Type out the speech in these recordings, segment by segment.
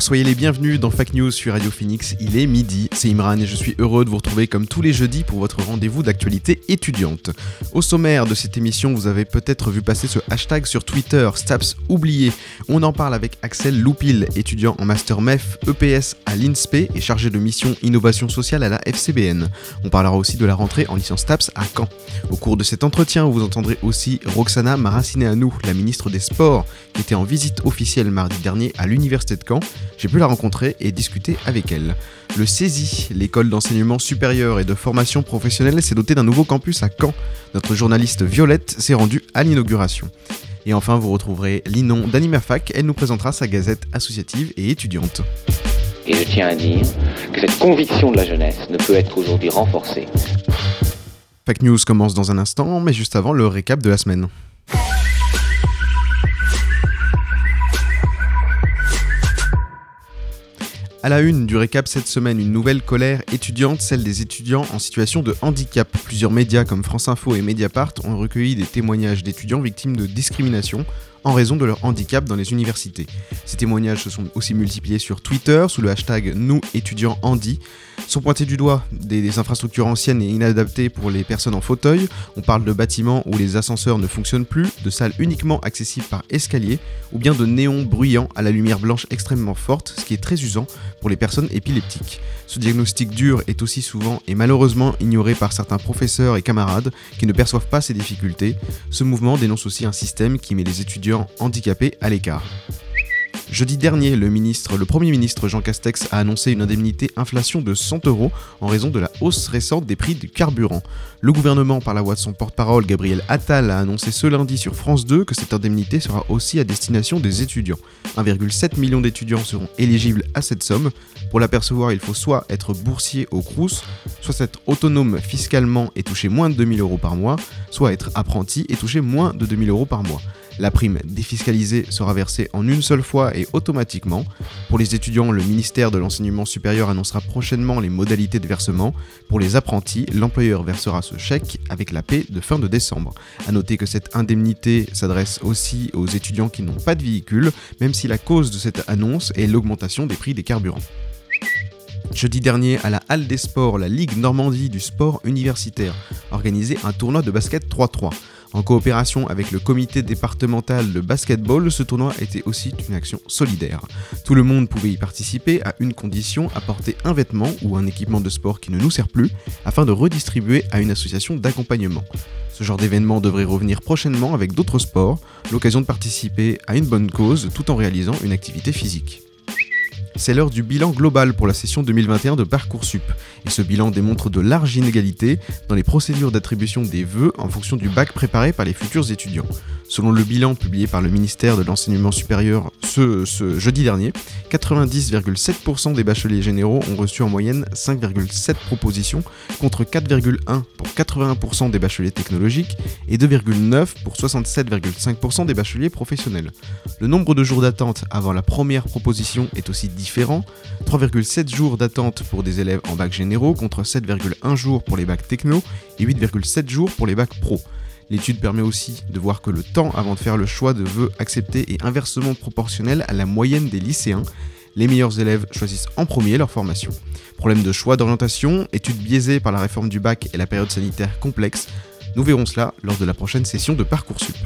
Soyez les bienvenus dans Fac News sur Radio Phoenix. Il est midi, c'est Imran et je suis heureux de vous retrouver comme tous les jeudis pour votre rendez-vous d'actualité étudiante. Au sommaire de cette émission, vous avez peut-être vu passer ce hashtag sur Twitter, Staps oublié. On en parle avec Axel Loupil, étudiant en master MEF EPS à l'INSPE et chargé de mission innovation sociale à la FCBN. On parlera aussi de la rentrée en licence Staps à Caen. Au cours de cet entretien, vous entendrez aussi Roxana Maracineanu, la ministre des Sports, qui était en visite officielle mardi dernier à l'université de Caen. J'ai pu la rencontrer et discuter avec elle. Le CESI, l'école d'enseignement supérieur et de formation professionnelle, s'est doté d'un nouveau campus à Caen. Notre journaliste Violette s'est rendue à l'inauguration. Et enfin, vous retrouverez Linon d'AnimaFac. Elle nous présentera sa gazette associative et étudiante. Et je tiens à dire que cette conviction de la jeunesse ne peut être aujourd'hui renforcée Fac News commence dans un instant, mais juste avant le récap de la semaine. À la une du récap cette semaine, une nouvelle colère étudiante, celle des étudiants en situation de handicap. Plusieurs médias comme France Info et Mediapart ont recueilli des témoignages d'étudiants victimes de discrimination en raison de leur handicap dans les universités. Ces témoignages se sont aussi multipliés sur Twitter sous le hashtag Nous étudiants handi. Sont pointés du doigt des, des infrastructures anciennes et inadaptées pour les personnes en fauteuil. On parle de bâtiments où les ascenseurs ne fonctionnent plus, de salles uniquement accessibles par escalier, ou bien de néons bruyants à la lumière blanche extrêmement forte, ce qui est très usant pour les personnes épileptiques. Ce diagnostic dur est aussi souvent et malheureusement ignoré par certains professeurs et camarades qui ne perçoivent pas ces difficultés. Ce mouvement dénonce aussi un système qui met les étudiants handicapés à l'écart. Jeudi dernier, le, Premier ministre Jean Castex a annoncé une indemnité inflation de 100 euros en raison de la hausse récente des prix du carburant. Le gouvernement, par la voix de son porte-parole Gabriel Attal, a annoncé ce lundi sur France 2 que cette indemnité sera aussi à destination des étudiants. 1,7 million d'étudiants seront éligibles à cette somme. Pour l'apercevoir, il faut soit être boursier au CRUS, soit être autonome fiscalement et toucher moins de 2000 euros par mois, soit être apprenti et toucher moins de 2000 euros par mois. La prime défiscalisée sera versée en une seule fois et automatiquement. Pour les étudiants, le ministère de l'Enseignement supérieur annoncera prochainement les modalités de versement. Pour les apprentis, l'employeur versera ce chèque avec la paie de fin de décembre. A noter que cette indemnité s'adresse aussi aux étudiants qui n'ont pas de véhicule, même si la cause de cette annonce est l'augmentation des prix des carburants. Jeudi dernier, à la Halle des Sports, la Ligue Normandie du sport universitaire organisait un tournoi de basket 3-3. En coopération avec le comité départemental de basketball, ce tournoi était aussi une action solidaire. Tout le monde pouvait y participer à une condition, apporter un vêtement ou un équipement de sport qui ne nous sert plus, afin de redistribuer à une association d'accompagnement. Ce genre d'événement devrait revenir prochainement avec d'autres sports, l'occasion de participer à une bonne cause tout en réalisant une activité physique. C'est l'heure du bilan global pour la session 2021 de Parcoursup, et ce bilan démontre de larges inégalités dans les procédures d'attribution des vœux en fonction du bac préparé par les futurs étudiants. Selon le bilan publié par le ministère de l'Enseignement supérieur ce, jeudi dernier, 90,7% des bacheliers généraux ont reçu en moyenne 5,7 propositions contre 4,1 pour 81% des bacheliers technologiques et 2,9 pour 67,5% des bacheliers professionnels. Le nombre de jours d'attente avant la première proposition est aussi différent, 3,7 jours d'attente pour des élèves en bac généraux contre 7,1 jours pour les bacs techno et 8,7 jours pour les bacs pro. L'étude permet aussi de voir que le temps avant de faire le choix de vœux accepté est inversement proportionnel à la moyenne des lycéens. Les meilleurs élèves choisissent en premier leur formation. Problème de choix d'orientation, étude biaisée par la réforme du bac et la période sanitaire complexe. Nous verrons cela lors de la prochaine session de Parcoursup.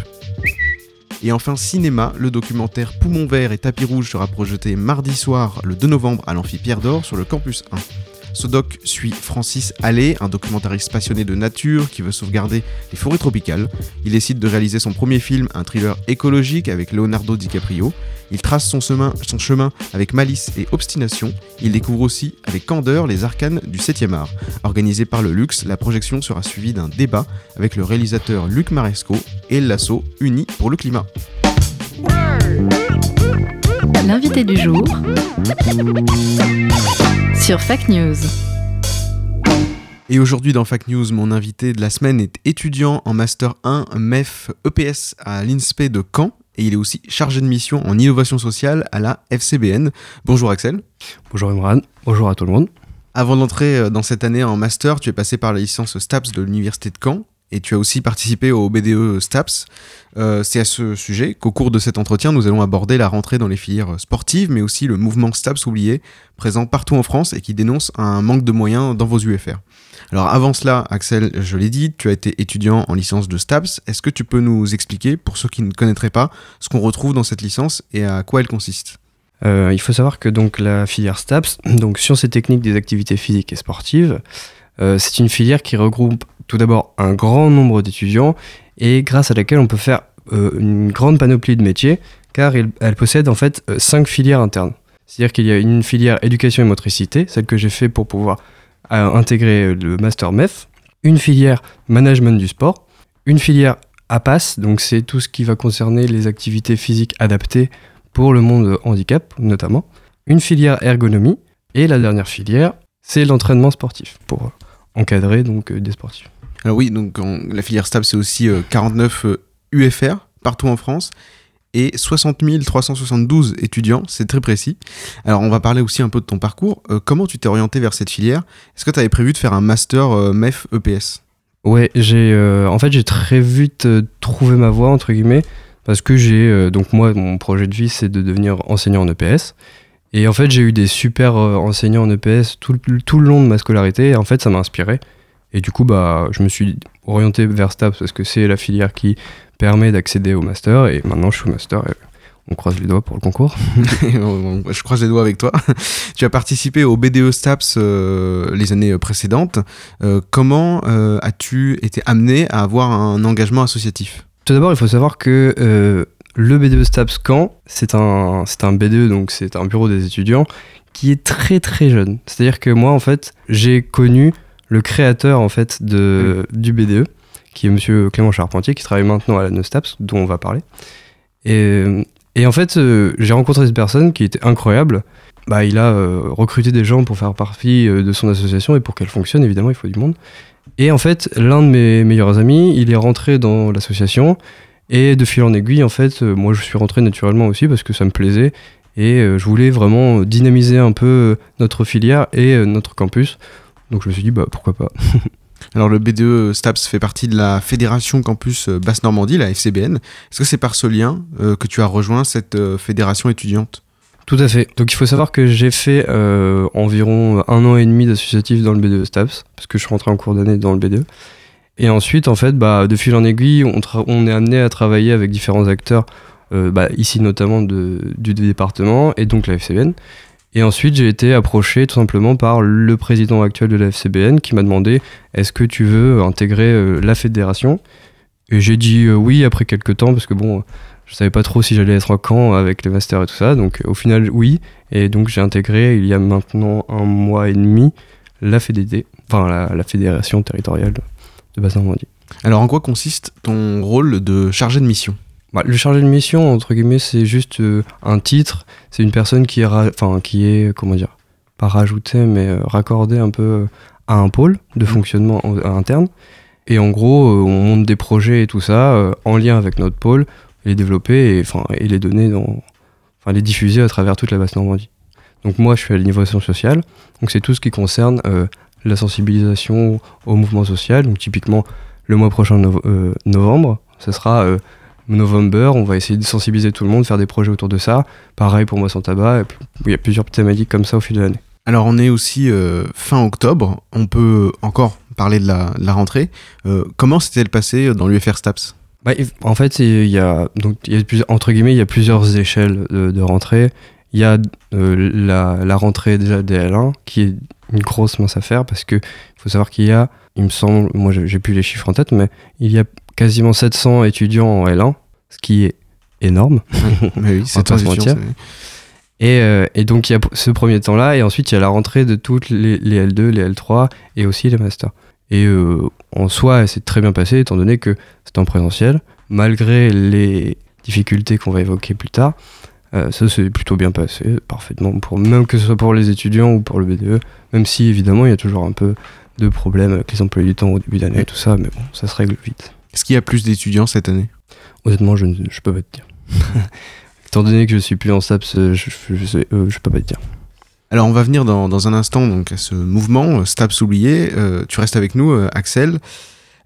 Et enfin, cinéma, le documentaire Poumon vert et tapis rouge sera projeté mardi soir, le 2 novembre, à l'amphi Pierre d'Or sur le campus 1. Ce suit Francis Allais, un documentariste passionné de nature qui veut sauvegarder les forêts tropicales. Il décide de réaliser son premier film, un thriller écologique avec Leonardo DiCaprio. Il trace son chemin, avec malice et obstination. Il découvre aussi avec candeur les arcanes du 7e art. Organisé par le Luxe, la projection sera suivie d'un débat avec le réalisateur Luc Maresco et l'assaut Unis pour le climat. L'invité du jour sur Fact News. Et aujourd'hui dans Fact News, mon invité de la semaine est étudiant en Master 1 MEF EPS à l'INSPE de Caen et il est aussi chargé de mission en innovation sociale à la FCBN. Bonjour Axel. Bonjour Imran, bonjour à tout le monde. Avant d'entrer euh, dans cette année en Master, tu es passé par la licence STAPS de l'Université de Caen et tu as aussi participé au BDE STAPS. Euh, c'est à ce sujet qu'au cours de cet entretien, nous allons aborder la rentrée dans les filières sportives, mais aussi le mouvement STAPS oublié, présent partout en France et qui dénonce un manque de moyens dans vos UFR. Alors avant cela, Axel, je l'ai dit, tu as été étudiant en licence de STAPS. Est-ce que tu peux nous expliquer, pour ceux qui ne connaîtraient pas, ce qu'on retrouve dans cette licence et à quoi elle consiste? Euh, il faut savoir que donc la filière STAPS, donc sciences et techniques des activités physiques et sportives, euh, c'est une filière qui regroupe tout d'abord un grand nombre d'étudiants et grâce à laquelle on peut faire euh, une grande panoplie de métiers car elle possède en fait euh, cinq filières internes. C'est-à-dire qu'il y a une filière éducation et motricité, celle que j'ai fait pour pouvoir euh, intégrer le master MEF, une filière management du sport, une filière APAS, donc c'est tout ce qui va concerner les activités physiques adaptées pour le monde handicap notamment, une filière ergonomie et la dernière filière, c'est l'entraînement sportif pour encadrer donc des sportifs. Alors oui, donc la filière STAPS, c'est aussi euh, 49 euh, UFR partout en France et 60 372 étudiants, c'est très précis. Alors on va parler aussi un peu de ton parcours. Euh, comment tu t'es orienté vers cette filière? Est-ce que tu avais prévu de faire un master euh, MEF EPS Ouais, j'ai euh, en fait j'ai très vite euh, trouvé ma voie entre guillemets parce que j'ai euh, donc moi mon projet de vie c'est de devenir enseignant en EPS et en fait j'ai eu des super euh, enseignants en EPS tout, tout le long de ma scolarité. Et en fait ça m'a inspiré et du coup bah je me suis orienté vers STAPS parce que c'est la filière qui permet d'accéder au master et maintenant je suis au master et on croise les doigts pour le concours. Je croise les doigts avec toi. tu as participé au BDE STAPS euh, les années précédentes. Euh, comment euh, as-tu été amené à avoir un engagement associatif? Tout d'abord, il faut savoir que le BDE STAPS Caen, c'est un, c'est un BDE, donc c'est un bureau des étudiants, qui est très très jeune. C'est-à-dire que moi, en fait, j'ai connu le créateur en fait de, du BDE, qui est monsieur Clément Charpentier, qui travaille maintenant à la NESTAPS, dont on va parler. Et, et en fait, euh, j'ai rencontré cette personne qui était incroyable. Bah, il a euh, recruté des gens pour faire partie euh, de son association et pour qu'elle fonctionne, évidemment, il faut du monde. Et en fait, l'un de mes meilleurs amis, il est rentré dans l'association. Et de fil en aiguille, en fait, moi je suis rentré naturellement aussi parce que ça me plaisait. Et je voulais vraiment dynamiser un peu notre filière et notre campus. Donc je me suis dit, bah pourquoi pas. Alors le BDE STAPS fait partie de la Fédération Campus euh, Basse-Normandie, la FCBN. Est-ce que c'est par ce lien euh, que tu as rejoint cette euh, fédération étudiante? Tout à fait. Donc il faut savoir que j'ai fait euh, environ un an et demi d'associatif dans le BDE STAPS, parce que je suis rentré en cours d'année dans le BDE. Et ensuite, en fait, bah, de fil en aiguille, on, est amené à travailler avec différents acteurs, euh, bah, ici notamment de- du département, et donc la FCBN. Et ensuite, j'ai été approché tout simplement par le président actuel de la FCBN qui m'a demandé est-ce que tu veux intégrer euh, la fédération? Et j'ai dit euh, oui après quelques temps, parce que bon, je savais pas trop si j'allais être en camp avec les masters et tout ça. Donc au final, oui. Et donc j'ai intégré il y a maintenant un mois et demi la FDD, enfin la, fédération territoriale de Basse-Normandie. Alors en quoi consiste ton rôle de chargé de mission? Bah, le chargé de mission, entre guillemets, c'est juste euh, un titre. C'est une personne qui est, enfin, qui est, comment dire, pas rajoutée, mais euh, raccordée un peu euh, à un pôle de fonctionnement en- interne. Et en gros, on monte des projets et tout ça en lien avec notre pôle, les développer et, enfin, et les donner dans, enfin, les diffuser à travers toute la basse Normandie. Donc moi, je suis à l'innovation sociale. Donc c'est tout ce qui concerne la sensibilisation au mouvement social. Donc typiquement, le mois prochain, nov- euh, novembre, ce sera euh, November. On va essayer de sensibiliser tout le monde, faire des projets autour de ça. Pareil pour moi sans tabac. Il y a plusieurs thématiques comme ça au fil de l'année. Alors on est aussi euh, fin octobre, on peut encore parler de la, de la rentrée. Euh, comment s'était-elle passé dans l'UFR STAPS? Bah, en fait, il y a donc il y a plusieurs- entre guillemets, il y a plusieurs échelles de, de rentrée. Il y a euh, la, la rentrée déjà des L1 qui est une grosse mince affaire parce que faut savoir qu'il y a, il me semble, moi j'ai plus les chiffres en tête, mais il y a quasiment 700 étudiants en L1, ce qui est énorme. Mais oui, c'est pas se mentir. Et, euh, et donc il y a ce premier temps-là, et ensuite il y a la rentrée de toutes les, les L2, les L3 et aussi les masters. Et euh, en soi, c'est très bien passé étant donné que c'était en présentiel, malgré les difficultés qu'on va évoquer plus tard. Euh, ça s'est plutôt bien passé, parfaitement, pour, même que ce soit pour les étudiants ou pour le BDE, même si évidemment il y a toujours un peu de problèmes avec les employés du temps au début d'année et tout ça, mais bon, ça se règle vite. Est-ce qu'il y a plus d'étudiants cette année? Honnêtement, je ne je peux pas te dire. Étant donné que je suis plus en SAPS, je, je, je, euh, je peux pas te dire. Alors on va venir dans, dans un instant donc à ce mouvement euh, STAPS oublié. Euh, tu restes avec nous, euh, Axel.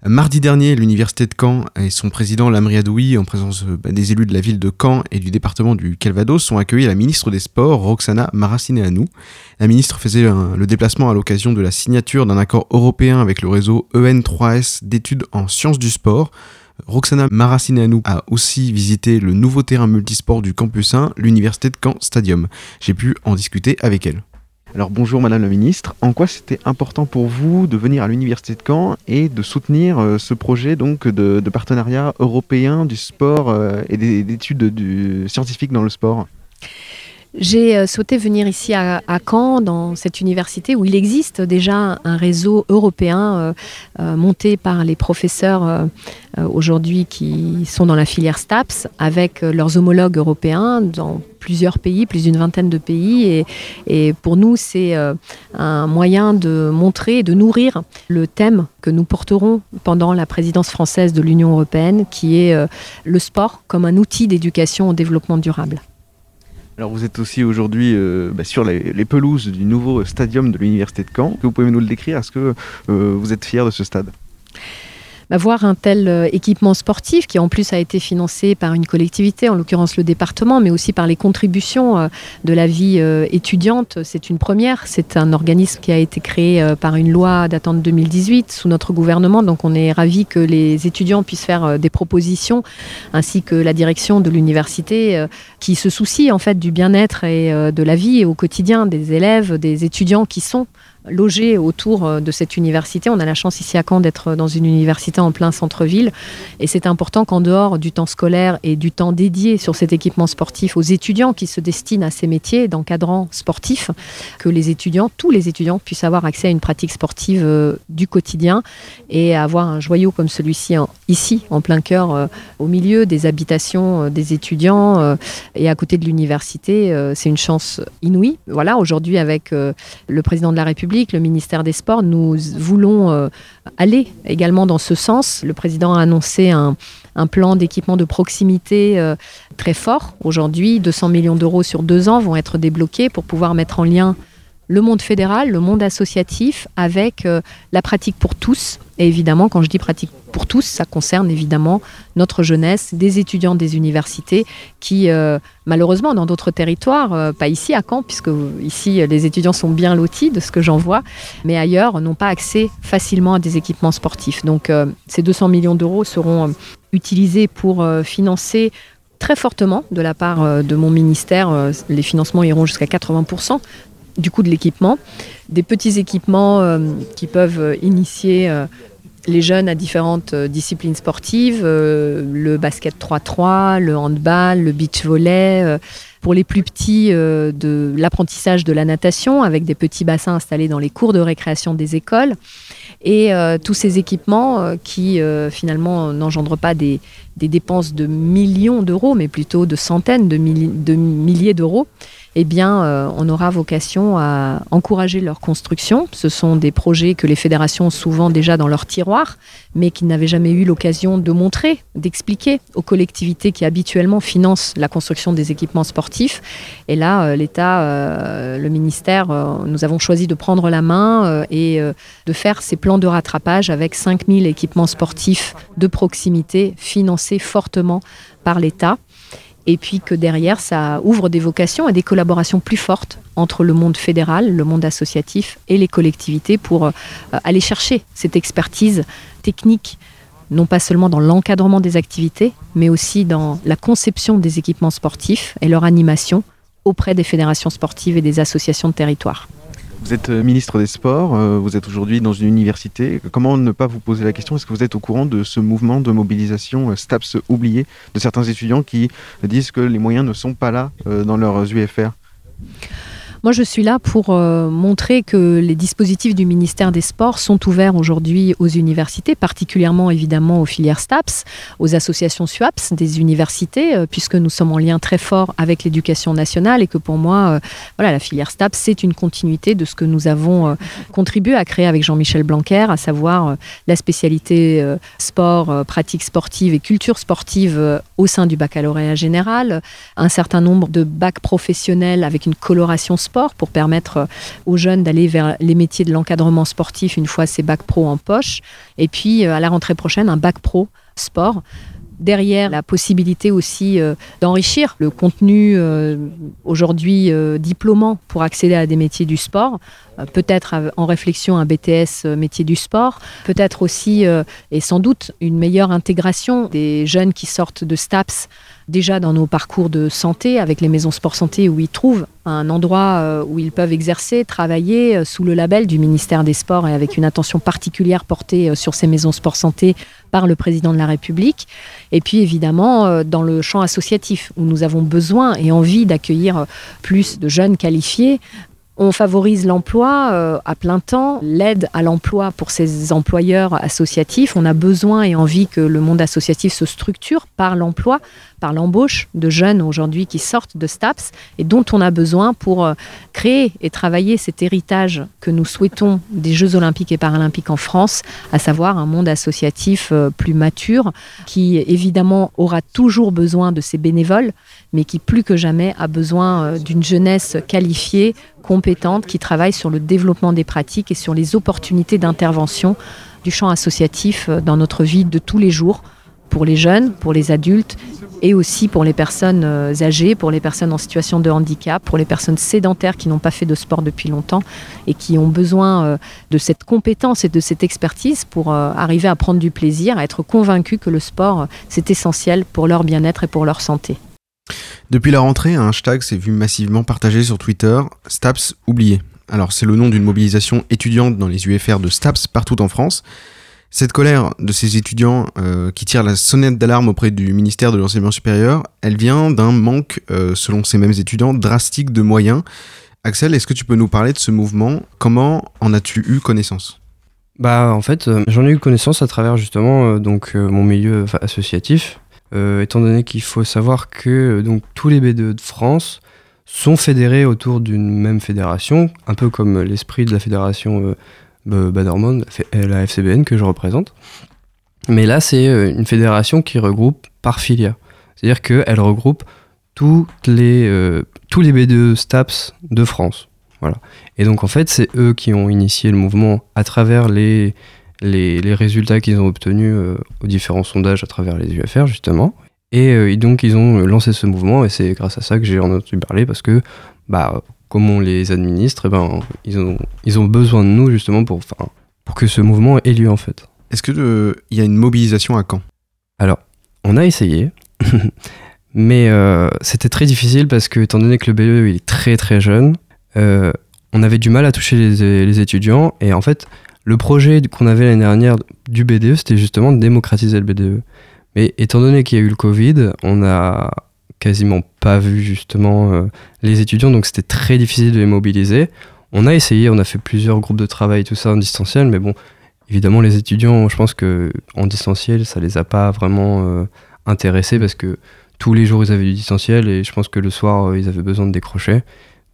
Mardi dernier, l'université de Caen et son président Lamri Adoui, en présence euh, bah, des élus de la ville de Caen et du département du Calvados, ont accueilli la ministre des Sports, Roxana Maracineanu. La ministre faisait le déplacement à l'occasion de la signature d'un accord européen avec le réseau E EN3S d'études en sciences du sport. Roxana Maracineanu a aussi visité le nouveau terrain multisport du campus 1, l'université de Caen Stadium. J'ai pu en discuter avec elle. Alors bonjour Madame la Ministre, en quoi c'était important pour vous de venir à l'Université de Caen et de soutenir euh, ce projet donc de, partenariat européen du sport euh, et des- d'études scientifiques dans le sport? J'ai euh, souhaité venir ici à, Caen, dans cette université où il existe déjà un réseau européen euh, euh, monté par les professeurs aujourd'hui qui sont dans la filière STAPS avec leurs homologues européens dans plusieurs pays, plus d'une vingtaine de pays. Et, pour nous, c'est un moyen de montrer et de nourrir le thème que nous porterons pendant la présidence française de l'Union européenne, qui est le sport comme un outil d'éducation au développement durable. Alors vous êtes aussi aujourd'hui euh, bah, sur les, pelouses du nouveau stadium de l'Université de Caen. Vous pouvez nous le décrire? Est-ce que euh, vous êtes fier de ce stade? Bah, voir un tel euh, équipement sportif qui en plus a été financé par une collectivité, en l'occurrence le département, mais aussi par les contributions euh, de la vie euh, étudiante, c'est une première. C'est un organisme qui a été créé par une loi datant de 2018 sous notre gouvernement, donc on est ravis que les étudiants puissent faire des propositions, ainsi que la direction de l'université qui se soucie en fait du bien-être et de la vie au quotidien des élèves, des étudiants qui sont logés autour euh, de cette université. On a la chance ici à Caen d'être dans une université en plein centre-ville et c'est important qu'en dehors du temps scolaire et du temps dédié sur cet équipement sportif aux étudiants qui se destinent à ces métiers d'encadrant sportif, que les étudiants, tous les étudiants puissent avoir accès à une pratique sportive euh, du quotidien et avoir un joyau comme celui-ci ici en plein cœur euh, au milieu des habitations des étudiants et à côté de l'université, c'est une chance inouïe. Voilà, aujourd'hui avec le président de la République, le ministère des Sports, nous voulons euh, aller également dans ce sens. Le président a annoncé un, plan d'équipement de proximité euh, très fort. Aujourd'hui, 200 millions d'euros sur deux ans vont être débloqués pour pouvoir mettre en lien le monde fédéral, le monde associatif avec euh, la pratique pour tous. Et évidemment, quand je dis pratique pour tous, ça concerne évidemment notre jeunesse, des étudiants des universités qui, euh, malheureusement, dans d'autres territoires, euh, pas ici à Caen, puisque ici les étudiants sont bien lotis de ce que j'en vois, mais ailleurs n'ont pas accès facilement à des équipements sportifs. Donc euh, ces 200 millions d'euros seront utilisés pour financer très fortement de la part de mon ministère, les financements iront jusqu'à 80% du coût de l'équipement, des petits équipements euh, qui peuvent euh, initier euh, les jeunes à différentes disciplines sportives, le basket 3-3, le handball, le beach volley. pour les plus petits, de l'apprentissage de la natation avec des petits bassins installés dans les cours de récréation des écoles. Et tous ces équipements qui finalement n'engendrent pas des, dépenses de millions d'euros, mais plutôt de centaines de milliers d'euros, eh bien, euh, on aura vocation à encourager leur construction. Ce sont des projets que les fédérations ont souvent déjà dans leur tiroir, mais qui n'avaient jamais eu l'occasion de montrer, d'expliquer aux collectivités qui habituellement financent la construction des équipements sportifs. Et là, euh, l'État, euh, le ministère, nous avons choisi de prendre la main et de faire ces plans de rattrapage avec 5000 équipements sportifs de proximité financés fortement par l'État et puis que derrière, ça ouvre des vocations et des collaborations plus fortes entre le monde fédéral, le monde associatif et les collectivités pour euh, aller chercher cette expertise technique, non pas seulement dans l'encadrement des activités, mais aussi dans la conception des équipements sportifs et leur animation auprès des fédérations sportives et des associations de territoire. Vous êtes euh, ministre des Sports, euh, vous êtes aujourd'hui dans une université. Comment ne pas vous poser la question Est-ce que vous êtes au courant de ce mouvement de mobilisation euh, STAPS oublié de certains étudiants qui disent que les moyens ne sont pas là dans leurs UFR Moi, je suis là pour euh, montrer que les dispositifs du ministère des Sports sont ouverts aujourd'hui aux universités, particulièrement évidemment aux filières STAPS, aux associations SUAPS des universités, euh, puisque nous sommes en lien très fort avec l'éducation nationale et que pour moi, euh, voilà, la filière STAPS, c'est une continuité de ce que nous avons contribué à créer avec Jean-Michel Blanquer, à savoir la spécialité sport, pratique sportive et culture sportive au sein du baccalauréat général, un certain nombre de bacs professionnels avec une coloration pour permettre euh, aux jeunes d'aller vers les métiers de l'encadrement sportif une fois ces bacs pro en poche. Et puis, euh, à la rentrée prochaine, un bac pro sport. Derrière, la possibilité aussi euh, d'enrichir le contenu aujourd'hui euh, diplômant pour accéder à des métiers du sport. Peut-être en réflexion un BTS métier du sport. Peut-être aussi, et sans doute, une meilleure intégration des jeunes qui sortent de STAPS déjà dans nos parcours de santé avec les maisons sport santé où ils trouvent un endroit euh, où ils peuvent exercer, travailler euh, sous le label du ministère des Sports et avec une attention particulière portée euh, sur ces maisons sport santé par le président de la République. Et puis évidemment dans le champ associatif où nous avons besoin et envie d'accueillir plus de jeunes qualifiés. On favorise l'emploi à plein temps, l'aide à l'emploi pour ces employeurs associatifs. On a besoin et envie que le monde associatif se structure par l'emploi, par l'embauche de jeunes aujourd'hui qui sortent de STAPS et dont on a besoin pour euh, créer et travailler cet héritage que nous souhaitons des Jeux olympiques et paralympiques en France, à savoir un monde associatif euh, plus mature qui évidemment aura toujours besoin de ses bénévoles, mais qui plus que jamais a besoin euh, d'une jeunesse qualifiée, compétente, qui travaille sur le développement des pratiques et sur les opportunités d'intervention du champ associatif dans notre vie de tous les jours, pour les jeunes, pour les adultes et aussi pour les personnes euh, âgées, pour les personnes en situation de handicap, pour les personnes sédentaires qui n'ont pas fait de sport depuis longtemps et qui ont besoin euh, de cette compétence et de cette expertise pour euh, arriver à prendre du plaisir, à être convaincus que le sport, c'est essentiel pour leur bien-être et pour leur santé. Depuis la rentrée, un hashtag s'est vu massivement partagé sur Twitter, Staps oublié. Alors c'est le nom d'une mobilisation étudiante dans les UFR de Staps partout en France. Cette colère de ces étudiants euh, qui tirent la sonnette d'alarme auprès du ministère de l'enseignement supérieur, elle vient d'un manque, euh, selon ces mêmes étudiants, drastique de moyens. Axel, est-ce que tu peux nous parler de ce mouvement? Comment en as-tu eu connaissance? Bah en fait, euh, j'en ai eu connaissance à travers justement donc mon milieu associatif, étant donné qu'il faut savoir que donc tous les B2 de France sont fédérés autour d'une même fédération, un peu comme l'esprit de la fédération Bannerman, la FCBN que je représente. Mais là, c'est euh, une fédération qui regroupe par filia, c'est-à-dire qu'elle regroupe toutes les, euh, tous les B2 STAPS de France. Voilà. Et donc en fait, c'est eux qui ont initié le mouvement à travers les, les, résultats qu'ils ont obtenus euh, aux différents sondages à travers les UFR justement. Et, et donc ils ont lancé ce mouvement et c'est grâce à ça que j'ai entendu parler parce que bah, comme on les administre, eh ben, ils, ont, ils ont besoin de nous justement pour, pour que ce mouvement ait lieu en fait. Est-ce qu'il y a une mobilisation à Caen? Alors, on a essayé, mais euh, c'était très difficile parce que, étant donné que le BE il est très très jeune, euh, on avait du mal à toucher les, les étudiants. Et en fait, le projet qu'on avait l'année dernière du BDE, c'était justement de démocratiser le BDE. Mais étant donné qu'il y a eu le Covid, on a quasiment pas vu justement euh, les étudiants, donc c'était très difficile de les mobiliser. On a essayé, on a fait plusieurs groupes de travail, tout ça en distanciel, mais bon, évidemment les étudiants, je pense que en distanciel, ça les a pas vraiment euh, intéressés parce que tous les jours ils avaient du distanciel et je pense que le soir euh, ils avaient besoin de décrocher.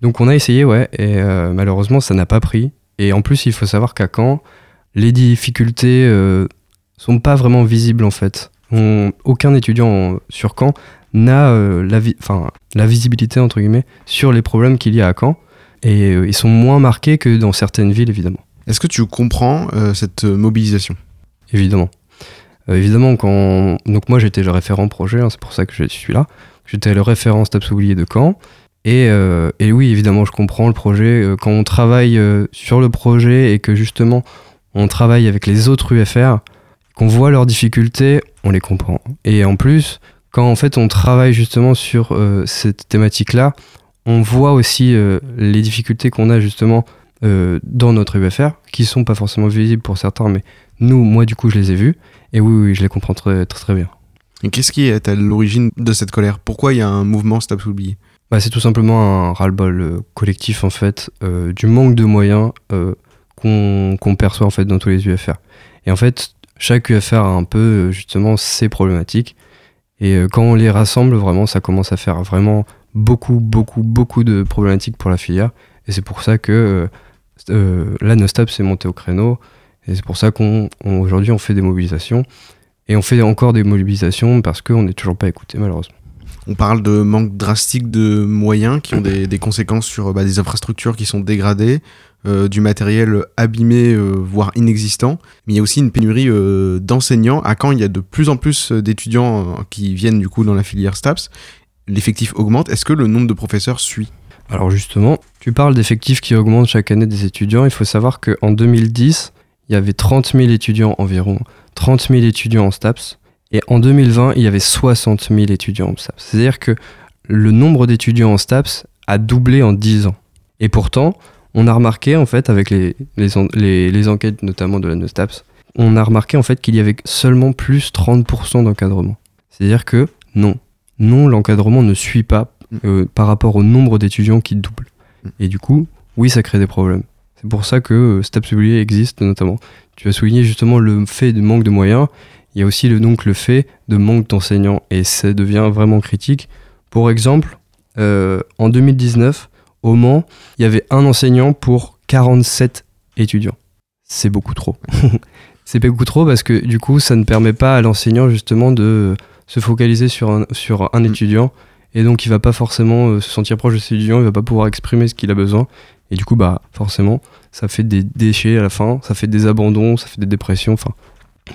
Donc on a essayé, ouais, et malheureusement ça n'a pas pris. Et en plus, il faut savoir qu'à Caen, les difficultés sont pas vraiment visibles en fait. Aucun étudiant sur Caen n'a euh, la, vi- enfin, la visibilité entre guillemets sur les problèmes qu'il y a à Caen. Et euh, ils sont moins marqués que dans certaines villes, évidemment. Est-ce que tu comprends euh, cette mobilisation? Évidemment. Évidemment, quand. Donc, moi, j'étais le référent projet, hein, c'est pour ça que je suis là. J'étais le référent Staps oublié de Caen. Et, euh, et oui, évidemment, je comprends le projet. Quand on travaille euh, sur le projet et que justement, on travaille avec les autres UFR, qu'on voit leurs difficultés, on les comprend. Et en plus, quand en fait on travaille justement sur euh, cette thématique-là, on voit aussi euh, les difficultés qu'on a justement euh, dans notre UFR, qui sont pas forcément visibles pour certains, mais nous, moi du coup, je les ai vus. Et oui, oui, je les comprends très très, très bien. Et qu'est-ce qui est à l'origine de cette colère? Pourquoi il y a un mouvement Staps oublié Bah, c'est tout simplement un ras-le-bol collectif en fait du manque de moyens qu'on perçoit en fait dans tous les UFR. Et en fait, chaque UFR a un peu justement ses problématiques. Et euh, quand on les rassemble, vraiment, ça commence à faire vraiment beaucoup, beaucoup, beaucoup de problématiques pour la filière. Et c'est pour ça que euh, euh, la Nostap s'est montée au créneau. Et c'est pour ça qu'on on- fait des mobilisations. Et on fait encore des mobilisations parce qu'on n'est toujours pas écouté malheureusement. On parle de manque drastique de moyens qui ont des, des conséquences sur bah, des infrastructures qui sont dégradées, euh, du matériel abîmé, euh, voire inexistant. Mais il y a aussi une pénurie euh, d'enseignants. À Caen, il y a de plus en plus d'étudiants qui viennent du coup dans la filière STAPS. L'effectif augmente. Est-ce que le nombre de professeurs suit? Alors justement, tu parles d'effectifs qui augmentent chaque année des étudiants. Il faut savoir qu'en 2010, il y avait 30 000 étudiants environ, 30 000 étudiants en STAPS. Et en 2020, il y avait 60 000 étudiants en STAPS. C'est-à-dire que le nombre d'étudiants en STAPS a doublé en 10 ans. Et pourtant, on a remarqué en fait avec les, les, en- les- les enquêtes notamment de la NOSTAPS, on a remarqué en fait qu'il y avait seulement plus 30% d'encadrement. C'est-à-dire que non, non, l'encadrement ne suit pas euh, par rapport au nombre d'étudiants qui double. Et du coup, oui, ça crée des problèmes. C'est pour ça que euh, STAPS Publié existe notamment. Tu as souligné justement le fait de manque de moyens. Il y a aussi le, donc le fait de manque d'enseignants et ça devient vraiment critique. Pour exemple, euh, en 2019, au Mans, il y avait un enseignant pour 47 étudiants. C'est beaucoup trop. c'est beaucoup trop parce que du coup, ça ne permet pas à l'enseignant justement de se focaliser sur un, sur un étudiant et donc il va pas forcément euh, se sentir proche de ses étudiants, il va pas pouvoir exprimer ce qu'il a besoin et du coup bah forcément ça fait des déchets à la fin, ça fait des abandons, ça fait des dépressions, enfin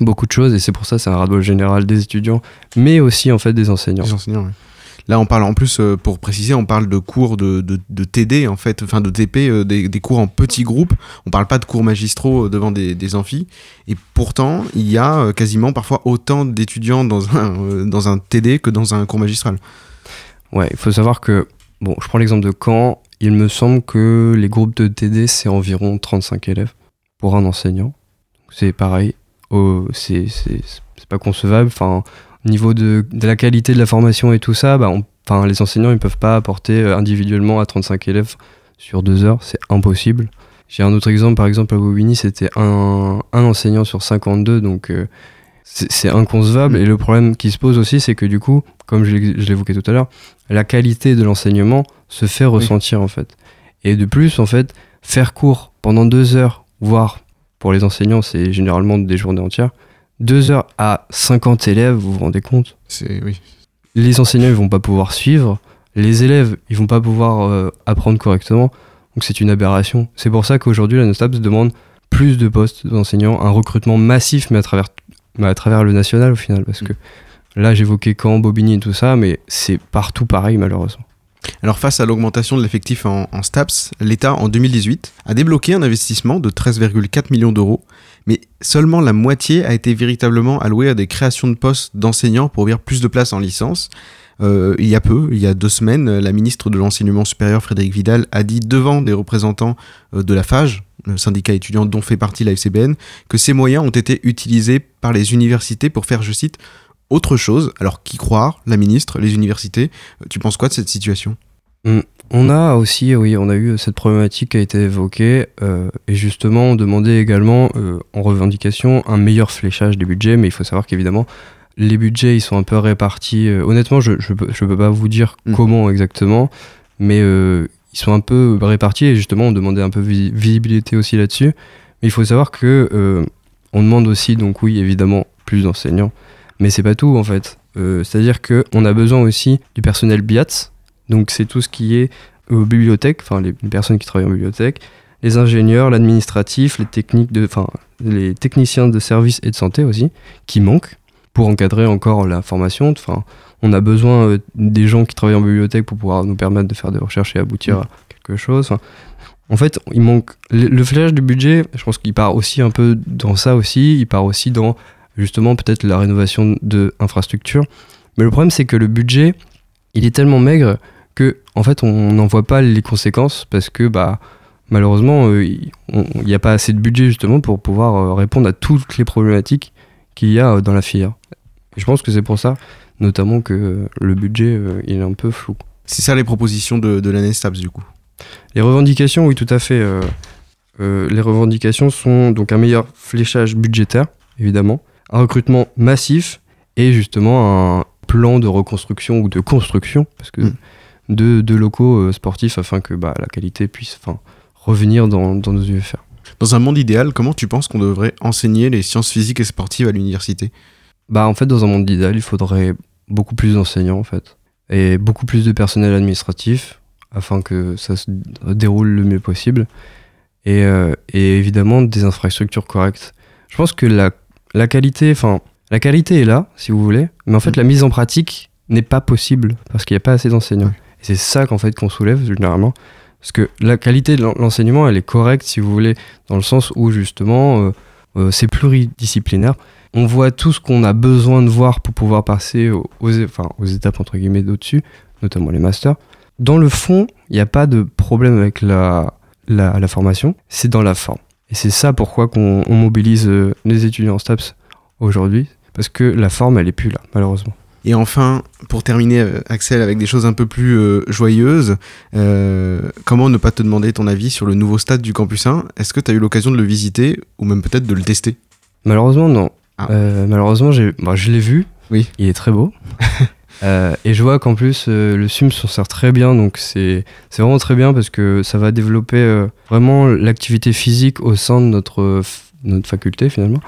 beaucoup de choses et c'est pour ça c'est un ras général des étudiants mais aussi en fait des enseignants. Les enseignants, ouais. Là, on parle en plus, euh, pour préciser, on parle de cours de, de, TD, en fait, enfin de TP, euh, des, des cours en petits groupes. On parle pas de cours magistraux euh, devant des, des amphis. Et pourtant, il y a quasiment parfois autant d'étudiants dans un, dans un TD que dans un cours magistral. Ouais, il faut savoir que, bon, je prends l'exemple de Caen, il me semble que les groupes de TD, c'est environ 35 élèves pour un enseignant. C'est pareil, au- c'est pas concevable. Enfin, niveau de, de la qualité de la formation et tout ça, bah, on- enfin, les enseignants, ils peuvent pas apporter euh, individuellement à 35 élèves sur deux heures, c'est impossible. J'ai un autre exemple, par exemple, à Bobigny, c'était un, un enseignant sur 52, donc euh, c'est inconcevable. Et le problème qui se pose aussi, c'est que du coup, comme je l'évoquais tout à l'heure, la qualité de l'enseignement se fait ressentir en fait. Et de plus, en fait, faire cours pendant deux heures, voire pour les enseignants, c'est généralement des journées entières, deux heures à 50 élèves, vous vous rendez compte? C'est oui. Les enseignants, ils vont pas pouvoir suivre, les élèves, ils vont pas pouvoir euh, apprendre correctement, donc c'est une aberration. C'est pour ça qu'aujourd'hui, la NOSTAPS demande plus de postes d'enseignants, un recrutement massif, mais à travers, mais à travers le national au final, parce que là, j'évoquais Caen, Bobigny et tout ça, mais c'est partout pareil, malheureusement. Alors face à l'augmentation de l'effectif en, STAPS, l'État en 2018 a débloqué un investissement de 13,4 millions d'euros, mais seulement la moitié a été véritablement allouée à des créations de postes d'enseignants pour ouvrir plus de places en licence. Euh, il y a peu, il y a deux semaines, la ministre de l'Enseignement supérieur Frédéric Vidal a dit devant des représentants euh, de la FAGE, le syndicat étudiant dont fait partie la FCBN, que ces moyens ont été utilisés par les universités pour faire, je cite, autre chose. Alors qui croire La ministre, les universités Euh, Tu penses quoi de cette situation? Mm. On a aussi, oui, on a eu cette problématique qui a été évoquée, euh, et justement, on demandait également, euh, en revendication, un meilleur fléchage des budgets, mais il faut savoir qu'évidemment, les budgets, ils sont un peu répartis. euh, honnêtement, je ne peux, je peux pas vous dire Mm. comment exactement, mais ils sont un peu répartis, et justement, on demandait un peu de visibilité aussi là-dessus. Mais il faut savoir que on demande aussi, donc oui, évidemment, plus d'enseignants, mais c'est pas tout en fait. Euh, C'est-à-dire qu'on a besoin aussi du personnel BIATS, donc c'est tout ce qui est aux bibliothèques, enfin les personnes qui travaillent en bibliothèque, les ingénieurs, l'administratif, les techniques de, enfin les techniciens de services et de santé aussi, qui manquent pour encadrer encore la formation. Enfin, on a besoin euh, des gens qui travaillent en bibliothèque pour pouvoir nous permettre de faire des recherches et aboutir Mm. à quelque chose. Enfin, en fait, il manque le, le fléchage du budget. Je pense qu'il part aussi un peu dans ça aussi. Il part aussi dans justement peut-être la rénovation de infrastructures. Mais le problème, c'est que le budget, il est tellement maigre que en fait on n'en voit pas les conséquences parce que bah malheureusement euh, il n'y a pas assez de budget justement pour pouvoir euh, répondre à toutes les problématiques qu'il y a euh, dans la filière. Et je pense que c'est pour ça notamment que le budget il est un peu flou. C'est ça les propositions de, de l'ANESTAPS du coup. Les revendications, oui, tout à fait. euh, euh, les revendications sont donc un meilleur fléchage budgétaire, évidemment, un recrutement massif et justement un plan de reconstruction ou de construction, parce que Mm. de, de locaux euh, sportifs afin que bah, la qualité puisse revenir dans, dans nos UFR. Dans un monde idéal, comment tu penses qu'on devrait enseigner les sciences physiques et sportives à l'université? Bah, en fait, dans un monde idéal, il faudrait beaucoup plus d'enseignants, en fait, et beaucoup plus de personnel administratif afin que ça se déroule le mieux possible, et, euh, et évidemment des infrastructures correctes. Je pense que la, la qualité, enfin, la qualité est là, si vous voulez, mais en fait, Mm. la mise en pratique n'est pas possible parce qu'il n'y a pas assez d'enseignants. Et c'est ça qu'en fait qu'on soulève généralement. Parce que la qualité de l'en- l'enseignement, elle est correcte, si vous voulez, dans le sens où justement, euh, euh, c'est pluridisciplinaire on voit tout ce qu'on a besoin de voir pour pouvoir passer aux, aux- enfin, aux étapes entre guillemets d'au-dessus, notamment les masters. Dans le fond, il n'y a pas de problème avec la, la, la formation, c'est dans la forme. Et c'est ça pourquoi qu'on on mobilise euh, les étudiants en STAPS aujourd'hui, parce que la forme, elle est plus là, malheureusement. Et enfin, pour terminer, euh, Axel, avec des choses un peu plus euh, joyeuses, euh, comment ne pas te demander ton avis sur le nouveau stade du Campus 1 Est-ce que tu as eu l'occasion de le visiter ou même peut-être de le tester? Malheureusement, non. Ah. Euh, malheureusement, j'ai, bah, je l'ai vu. Oui. Il est très beau. Euh, et je vois qu'en plus, euh, le SUM s'en sert très bien. Donc, c'est, vraiment très bien parce que ça va développer euh, vraiment l'activité physique au sein de notre, notre faculté, finalement.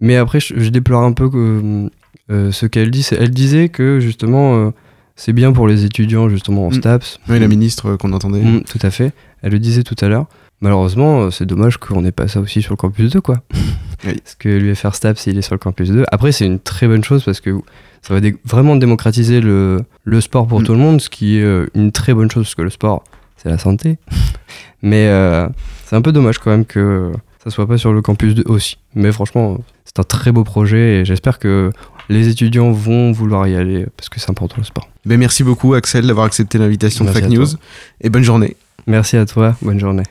Mais après, je, je déplore un peu que, ce qu'elle dit. Elle disait que justement, c'est bien pour les étudiants, justement, en Mm. STAPS. Oui, la ministre qu'on entendait. Mm, tout à fait. Elle le disait tout à l'heure. Malheureusement, c'est dommage qu'on n'ait pas ça aussi sur le campus 2, quoi. Oui. Parce que l'UFR STAPS, il est sur le campus 2. Après, c'est une très bonne chose parce que ça va dé- vraiment démocratiser le, le sport pour Mm. tout le monde, ce qui est euh, une très bonne chose parce que le sport, c'est la santé. Mais euh, c'est un peu dommage quand même que ça soit pas sur le campus 2 aussi. Mais franchement, c'est un très beau projet et j'espère que les étudiants vont vouloir y aller parce que c'est important le sport. Ben, merci beaucoup, Axel, d'avoir accepté l'invitation de Fake. News. Et bonne journée. Merci à toi, bonne journée.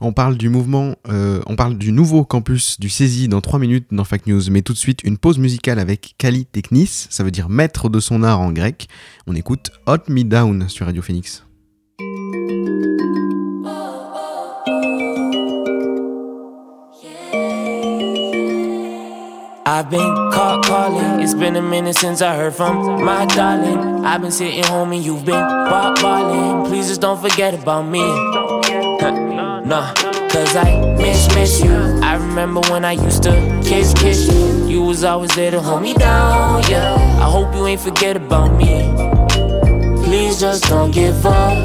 On parle du mouvement, euh, on parle du nouveau campus du CESI dans 3 minutes dans Fake News, mais tout de suite une pause musicale avec Kali Technis, ça veut dire maître de son art en grec. On écoute Hot Me Down sur Radio Phoenix. I've been caught calling. It's been a minute since I heard from my darling. I've been sitting home and you've been ball- balling. Please just don't forget about me. Nah, cause I miss, miss you. I remember when I used to kiss, kiss you. You was always there to hold me down, yeah. I hope you ain't forget about me. Please just don't give up.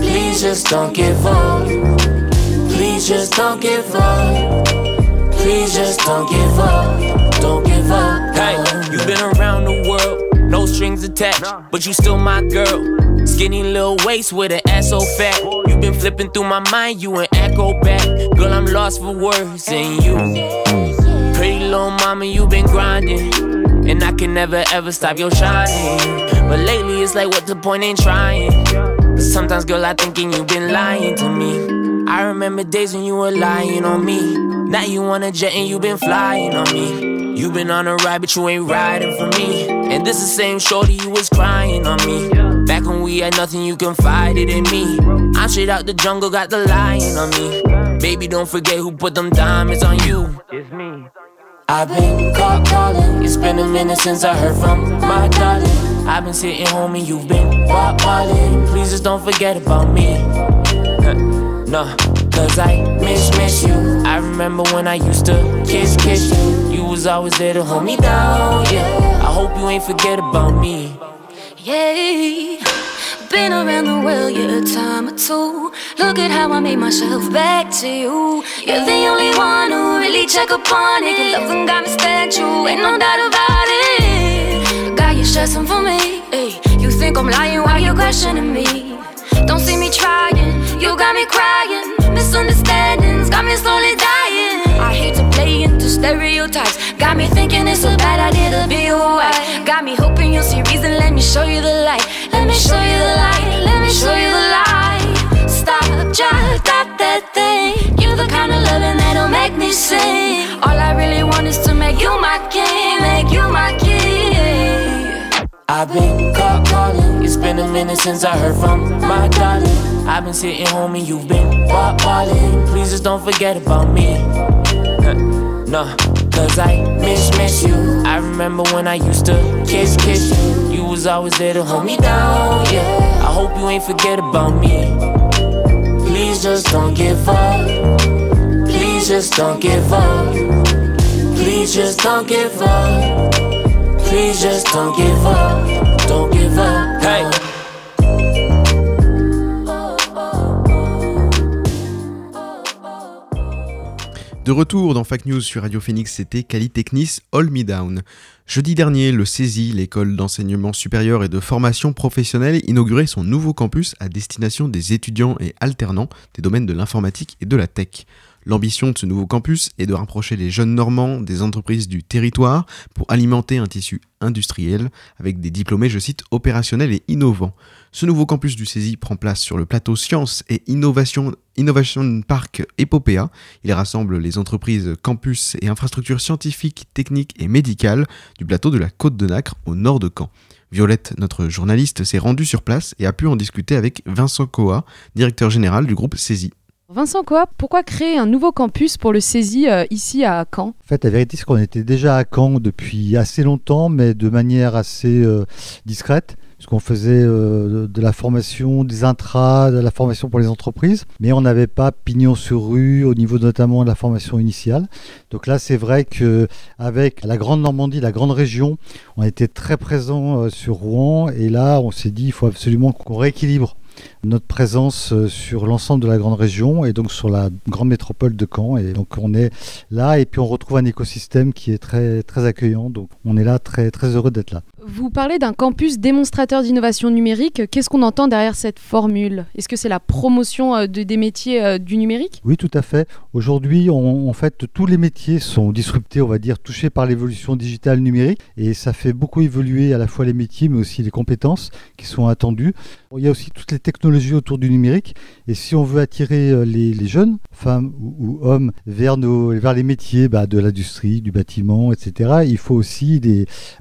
Please just don't give up. Please just don't give up. Please just don't give up. Don't give up. Hey, you've been around the world, no strings attached, but you still my girl. Skinny little waist with an ass so fat. You've been flipping through my mind, you an echo back. Girl, I'm lost for words and you. Pretty little mama, you been grinding. And I can never ever stop your shining. But lately it's like, what the point in trying? But sometimes, girl, I thinking you been lying to me. I remember days when you were lying on me. Now you on a jet and you been flying on me. You been on a ride, but you ain't riding for me. And this the same shorty you was crying on me. Back when we had nothing, you confided in me. I'm straight out the jungle, got the lion on me. Baby, don't forget who put them diamonds on you. It's me. I've been caught calling. It's been a minute since I heard from my darling. I've been sitting home and you've been balling. Please just don't forget about me. No, cause I miss, miss you. I remember when I used to kiss, kiss you. You was always there to hold me down, yeah. I hope you ain't forget about me. Yeah, been around the world, yeah, a time or two. Look at how I made myself back to you. You're the only one who really check upon it. Your love and got me stand true, ain't no doubt about it. Got you stressing for me. Ay, you think I'm lying while you're questioning me. Don't see me trying, you got me crying. Misunderstandings got me slowly dying. I hate to play into stereotypes. Got me thinking it's a bad idea to be who I. Got me hoping you'll see reason. Let me show you the light. Let me show you the light. Let me show you the light. Stop, just stop that thing. You're the kind of loving that'll make me sing. All I really want is to make you my king, make you my king. I've been caught calling. It's been a minute since I heard from my darling. I've been sitting home and you've been balling. Please just don't forget about me. No, cause I miss, miss you. I remember when I used to kiss, kiss you. You was always there to hold me down, yeah. I hope you ain't forget about me. Please just don't give up. Please just don't give up. Please just don't give up. Please just don't give up. Don't give up. De retour dans Fact News sur Radio Phoenix, c'était Cali Technis All Me Down. Jeudi dernier, le CESI, l'école d'enseignement supérieur et de formation professionnelle, inaugurait son nouveau campus à destination des étudiants et alternants des domaines de l'informatique et de la tech. L'ambition de ce nouveau campus est de rapprocher les jeunes Normands des entreprises du territoire pour alimenter un tissu industriel avec des diplômés, je cite, opérationnels et innovants. Ce nouveau campus du CESI prend place sur le plateau Sciences et Innovation, Innovation Park Epopéa. Il rassemble les entreprises campus et infrastructures scientifiques, techniques et médicales du plateau de la Côte de Nacre au nord de Caen. Violette, notre journaliste, s'est rendue sur place et a pu en discuter avec Vincent Coa, directeur général du groupe CESI. Vincent Coa, pourquoi créer un nouveau campus pour le CESI euh, ici à Caen? En fait, la vérité, c'est qu'on était déjà à Caen depuis assez longtemps, mais de manière assez euh, discrète. Qu'on faisait euh, de la formation, des intras, de la formation pour les entreprises, mais on n'avait pas pignon sur rue au niveau notamment de la formation initiale. Donc là, c'est vrai que avec la Grande Normandie, la grande région, on était très présent sur Rouen, et là, on s'est dit, il faut absolument qu'on rééquilibre notre présence euh, sur l'ensemble de la grande région et donc sur la grande métropole de Caen. Et donc on est là et puis on retrouve un écosystème qui est très, très accueillant. Donc on est là très, très heureux d'être là. Vous parlez d'un campus démonstrateur d'innovation numérique. Qu'est-ce qu'on entend derrière cette formule? Est-ce que c'est la promotion euh, de, des métiers euh, du numérique? Oui, tout à fait. Aujourd'hui, en fait, tous les métiers sont disruptés, on va dire, touchés par l'évolution digitale numérique. Et ça fait beaucoup évoluer à la fois les métiers, mais aussi les compétences qui sont attendues. Il y a aussi toutes les technologies autour du numérique. Et si on veut attirer euh, les, jeunes, femmes ou, hommes, vers, nos, vers les métiers bah, de l'industrie, du bâtiment, etc., il faut aussi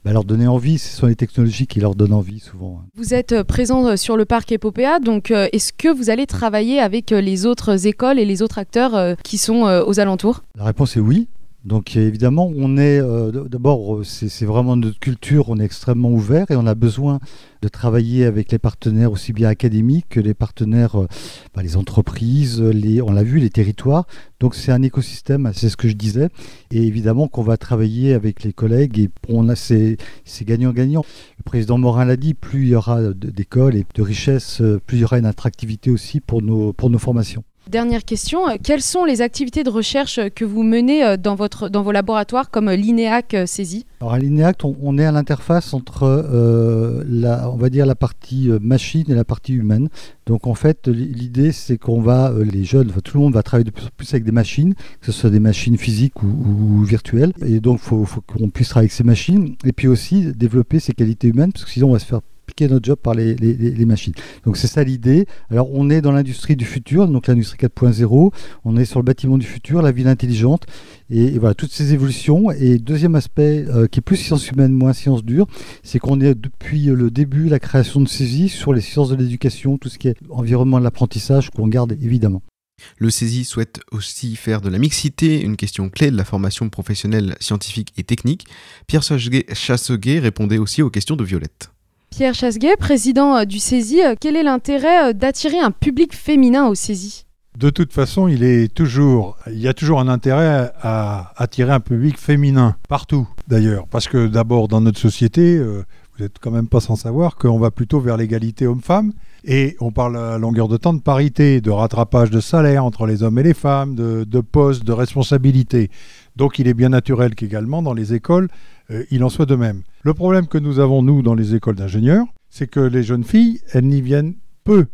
bah, leur donner envie ce sont les technologies qui leur donnent envie souvent. Hein. Vous êtes euh, présent euh, sur le parc Epopéa, donc est-ce que vous allez travailler avec les autres écoles et les autres acteurs qui sont aux alentours? La réponse est oui. Donc évidemment, on est d'abord, c'est vraiment notre culture, on est extrêmement ouvert et on a besoin de travailler avec les partenaires aussi bien académiques que les partenaires, euh, bah, les entreprises, les, on l'a vu, les territoires. Donc c'est un écosystème, c'est ce que je disais. Et évidemment qu'on va travailler avec les collègues et on a c'est gagnant-gagnant. Le président Morin l'a dit, plus il y aura d'écoles et de richesses, euh, plus il y aura une attractivité aussi pour nos, pour nos formations. Dernière question, euh, quelles sont les activités de recherche que vous menez euh, dans, votre, dans vos laboratoires comme l'INEAC CESI Alors à l'INEAC, on, est à l'interface entre euh, la, on va dire la partie machine et la partie humaine. Donc en fait, l'idée c'est qu'on va, les jeunes, tout le monde va travailler de plus en plus avec des machines, que ce soit des machines physiques ou, virtuelles. Et donc il faut, faut qu'on puisse travailler avec ces machines et puis aussi développer ces qualités humaines, parce que sinon on va se faire piquer notre job par les, machines. Donc c'est ça l'idée. Alors on est dans l'industrie du futur, donc l'industrie 4.0, on est sur le bâtiment du futur, la ville intelligente, et, voilà, toutes ces évolutions. Et deuxième aspect, euh, qui est plus sciences humaines, moins sciences dures, c'est qu'on est depuis le début, la création de saisie sur les sciences de l'éducation, tout ce qui est environnement de l'apprentissage, qu'on garde évidemment. Le CESI souhaite aussi faire de la mixité une question clé de la formation professionnelle scientifique et technique. Pierre Chasseguet répondait aussi aux questions de Violette. Pierre Chasguet, président euh, du CESI, euh, quel est l'intérêt euh, d'attirer un public féminin au CESI de toute façon, il, est y a toujours un intérêt à attirer un public féminin, partout d'ailleurs. Parce que d'abord, dans notre société, vous n'êtes quand même pas sans savoir qu'on va plutôt vers l'égalité homme-femme. Et on parle à longueur de temps de parité, de rattrapage de salaire entre les hommes et les femmes, de, de postes, de responsabilité. Donc il est bien naturel qu'également dans les écoles, euh, il en soit de même. Le problème que nous avons, nous, dans les écoles d'ingénieurs, c'est que les jeunes filles, elles n'y viennent peu,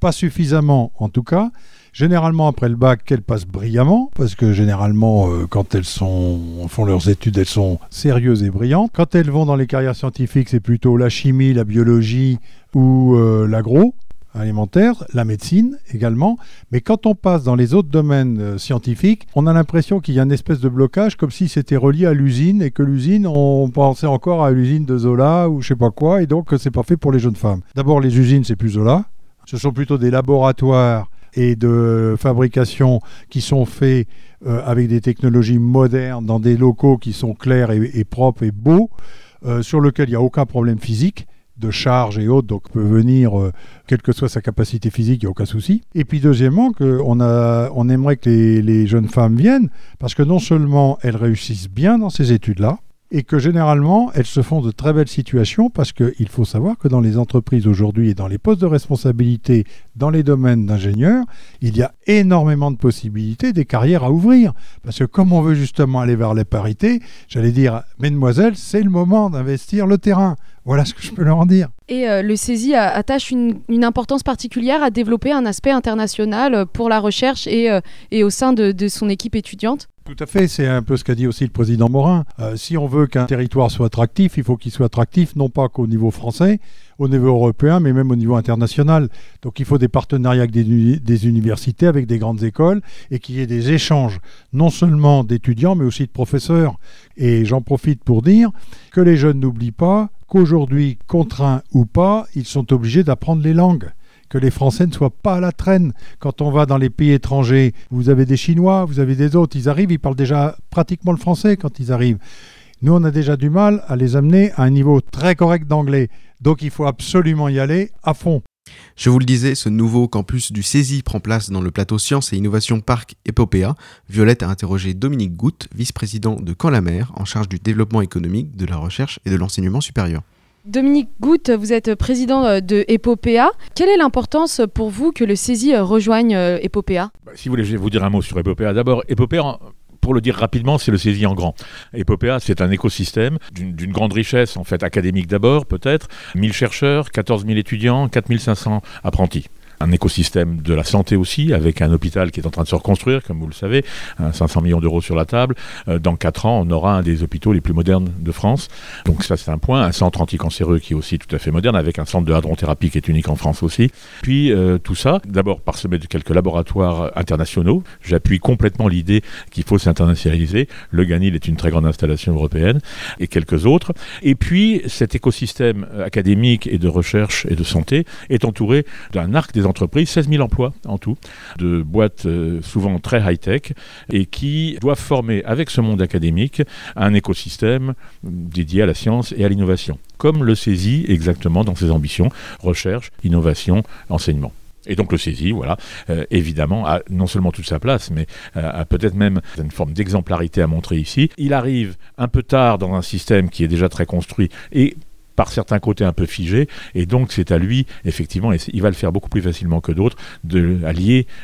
pas suffisamment en tout cas. Généralement, après le bac, elles passent brillamment, parce que généralement, euh, quand elles font leurs études, elles sont sérieuses et brillantes. Quand elles vont dans les carrières scientifiques, c'est plutôt la chimie, la biologie ou euh, l'agro. Alimentaire, la médecine également. Mais quand on passe dans les autres domaines euh, scientifiques, on a l'impression qu'il y a une espèce de blocage, comme si c'était relié à l'usine et que l'usine, on pensait encore à l'usine de Zola ou je sais pas quoi, et donc c'est pas fait pour les jeunes femmes. D'abord, les usines, c'est plus Zola. Ce sont plutôt des laboratoires et de fabrication qui sont faits euh, avec des technologies modernes dans des locaux qui sont clairs et, propres et beaux, euh, sur lesquels il n'y a aucun problème physique de charge et autres, donc peut venir, euh, quelle que soit sa capacité physique, il n'y a aucun souci. Et puis deuxièmement, que on, a, on aimerait que les, les jeunes femmes viennent, parce que non seulement elles réussissent bien dans ces études-là, et que généralement, elles se font de très belles situations parce qu'il faut savoir que dans les entreprises aujourd'hui et dans les postes de responsabilité dans les domaines d'ingénieurs, il y a énormément de possibilités, des carrières à ouvrir. Parce que comme on veut justement aller vers les parités, j'allais dire, mesdemoiselles, c'est le moment d'investir le terrain. Voilà ce que je peux leur en dire. Et euh, le a- attache une, importance particulière à développer un aspect international euh, pour la recherche et, euh, et au sein de son équipe étudiante? Tout à fait, c'est un peu ce qu'a dit aussi le président Morin. Euh, si on veut qu'un territoire soit attractif, il faut qu'il soit attractif non pas qu'au niveau français, au niveau européen, mais même au niveau international. Donc il faut des partenariats avec des, des universités, avec des grandes écoles, et qu'il y ait des échanges, non seulement d'étudiants, mais aussi de professeurs. Et j'en profite pour dire que les jeunes n'oublient pas qu'aujourd'hui, contraints ou pas, ils sont obligés d'apprendre les langues que les Français ne soient pas à la traîne. Quand on va dans les pays étrangers, vous avez des Chinois, vous avez des autres, ils arrivent, ils parlent déjà pratiquement le français quand ils arrivent. Nous, on a déjà du mal à les amener à un niveau très correct d'anglais. Donc il faut absolument y aller à fond. Je vous le disais, ce nouveau campus du CESI prend place dans le plateau Sciences et Innovation Parc Epopéa. Violette a interrogé Dominique Goutte, vice-président de Camp-la-Mer, en charge du développement économique, de la recherche et de l'enseignement supérieur. Dominique Goutte, vous êtes président euh, de Epopéa. Quelle est l'importance pour vous que le CESI euh, rejoigne euh, Epopéa? Bah, Si vous voulez, je vais vous dire un mot sur Epopéa. D'abord, Epopéa, en- pour le dire rapidement, c'est le saisie en grand. Epopéa, c'est un écosystème d'une d'une grande richesse, en fait, académique d'abord, peut-être. 1000 chercheurs, 14 000 étudiants, 4500 apprentis. Un écosystème de la santé aussi, avec un hôpital qui est en train de se reconstruire, comme vous le savez, hein, 500 millions d'euros sur la table. Euh, dans 4 ans, on aura un des hôpitaux les plus modernes de France. Donc ça, c'est un point. Un centre anticancéreux qui est aussi tout à fait moderne, avec un centre de hadrothérapie qui est unique en France aussi. Puis euh, tout ça, d'abord parsemé de quelques laboratoires internationaux. J'appuie complètement l'idée qu'il faut s'internationaliser. Le Ganil est une très grande installation européenne et quelques autres. Et puis cet écosystème euh, académique et de recherche et de santé est entouré d'un arc des entreprises, 16 000 emplois en tout, de boîtes euh, souvent très high-tech et qui doivent former avec ce monde académique un écosystème dédié à la science et à l'innovation, comme le saisit exactement dans ses ambitions, recherche, innovation, enseignement. Et donc le saisie, voilà, euh, évidemment, a non seulement toute sa place, mais euh, a peut-être même une forme d'exemplarité à montrer ici. Il arrive un peu tard dans un système qui est déjà très construit et par certains côtés un peu figé, et donc c'est à lui, effectivement, et il va le faire beaucoup plus facilement que d'autres, de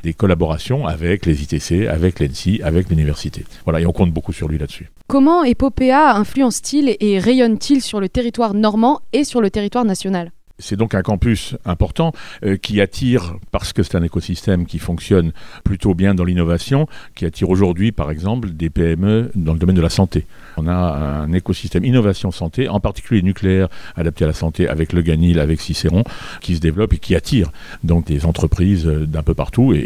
des collaborations avec les ITC, avec l'ENSI, avec l'université. Voilà, et on compte beaucoup sur lui là-dessus. Comment Epopéa influence-t-il et rayonne-t-il sur le territoire normand et sur le territoire national? C'est donc un campus important euh, qui attire, parce que c'est un écosystème qui fonctionne plutôt bien dans l'innovation, qui attire aujourd'hui, par exemple, des PME dans le domaine de la santé. On a un écosystème innovation-santé, en particulier nucléaire, adapté à la santé avec le Ganil, avec Cicéron, qui se développe et qui attire donc des entreprises euh, d'un peu partout et,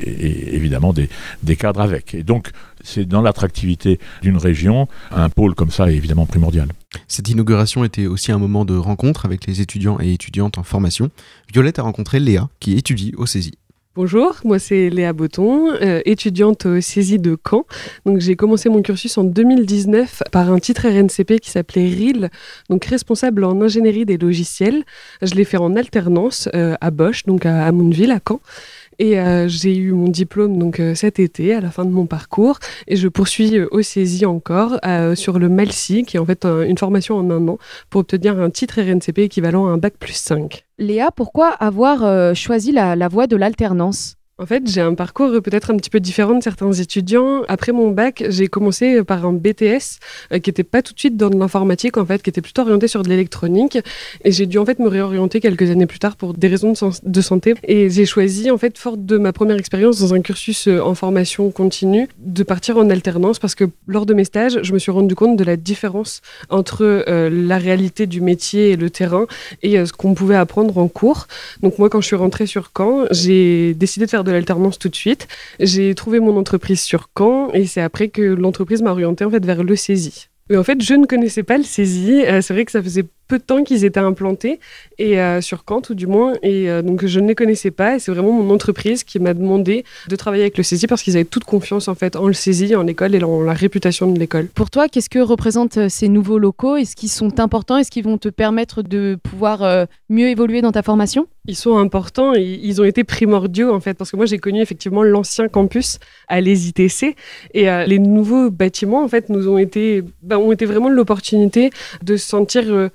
évidemment des, des cadres avec. Et donc, c'est dans l'attractivité d'une région, un pôle comme ça est évidemment primordial. Cette inauguration était aussi un moment de rencontre avec les étudiants et étudiantes en formation. Violette a rencontré Léa, qui étudie au CESI. Bonjour, moi c'est Léa Botton, euh, étudiante au CESI de Caen. Donc j'ai commencé mon cursus en 2019 par un titre RNCP qui s'appelait RIL, donc responsable en ingénierie des logiciels. Je l'ai fait en alternance euh, à Bosch, donc à, à à Caen. Et euh, j'ai eu mon diplôme donc euh, cet été à la fin de mon parcours et je poursuis euh, au CESI encore euh, sur le MALSI qui est en fait un- une formation en un an pour obtenir un titre RNCP équivalent à un bac plus 5. Léa, pourquoi avoir choisi la, la voie de l'alternance? En fait, j'ai un parcours peut-être un petit peu différent de certains étudiants. Après mon bac, j'ai commencé par un BTS euh, qui n'était pas tout de suite dans l'informatique, en fait, qui était plutôt orienté sur de l'électronique. Et j'ai dû en fait me réorienter quelques années plus tard pour des raisons de, santé. Et j'ai choisi, en fait, forte de ma première expérience dans un cursus euh, en formation continue, de partir en alternance parce que lors de mes stages, je me suis rendu compte de la différence entre euh, la réalité du métier et le terrain et ce qu'on pouvait apprendre en cours. Donc moi, quand je suis rentrée sur Caen, j'ai décidé de faire de l'alternance tout de suite. J'ai trouvé mon entreprise sur Caen et c'est après que l'entreprise m'a orientée en fait vers le saisie. Mais en fait, je ne connaissais pas le saisie. Euh, c'est vrai que ça faisait peu de temps qu'ils étaient implantés et euh, sur Caen tout du moins et euh, donc je ne les connaissais pas et c'est vraiment mon entreprise qui m'a demandé de travailler avec le saisie parce qu'ils avaient toute confiance en fait en le saisie, en l'école et en la réputation de l'école. Pour toi, qu'est-ce que représentent euh, ces nouveaux locaux? Est-ce qu'ils sont importants? Est-ce qu'ils vont te permettre de pouvoir euh, mieux évoluer dans ta formation? Ils sont importants et ils ont été primordiaux en fait parce que moi j'ai connu effectivement l'ancien campus à l'ESITC et euh, les nouveaux bâtiments en fait nous ont été ben, ont été vraiment l'opportunité de se sentir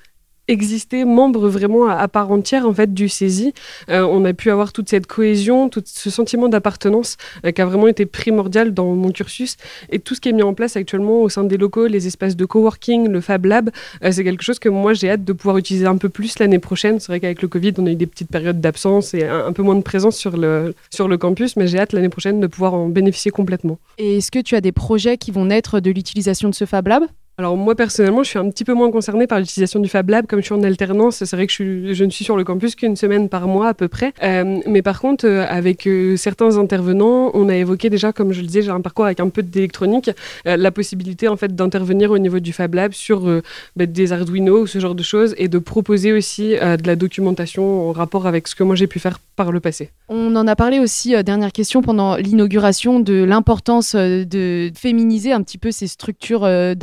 exister membre vraiment à, part entière en fait du saisie. Euh, on a pu avoir toute cette cohésion, tout ce sentiment d'appartenance euh, qui a vraiment été primordial dans mon cursus et tout ce qui est mis en place actuellement au sein des locaux, les espaces de coworking, le Fab Lab, euh, c'est quelque chose que moi j'ai hâte de pouvoir utiliser un peu plus l'année prochaine. C'est vrai qu'avec le Covid, on a eu des petites périodes d'absence et un, un peu moins de présence sur le, sur le campus, mais j'ai hâte l'année prochaine de pouvoir en bénéficier complètement. Et est-ce que tu as des projets qui vont naître de l'utilisation de ce Fab Lab? Alors moi personnellement, je suis un petit peu moins concernée par l'utilisation du Fab Lab, comme je suis en alternance. C'est vrai que je, ne suis sur le campus qu'une semaine par mois à peu près. Euh, mais par contre, euh, avec euh, certains intervenants, on a évoqué déjà, comme je le disais, j'ai un parcours avec un peu d'électronique, la possibilité en fait d'intervenir au niveau du Fab Lab sur bah, des Arduino ou ce genre de choses et de proposer aussi de la documentation en rapport avec ce que moi j'ai pu faire par le passé. On en a parlé aussi, dernière question, pendant l'inauguration de l'importance de féminiser un petit peu ces structures euh,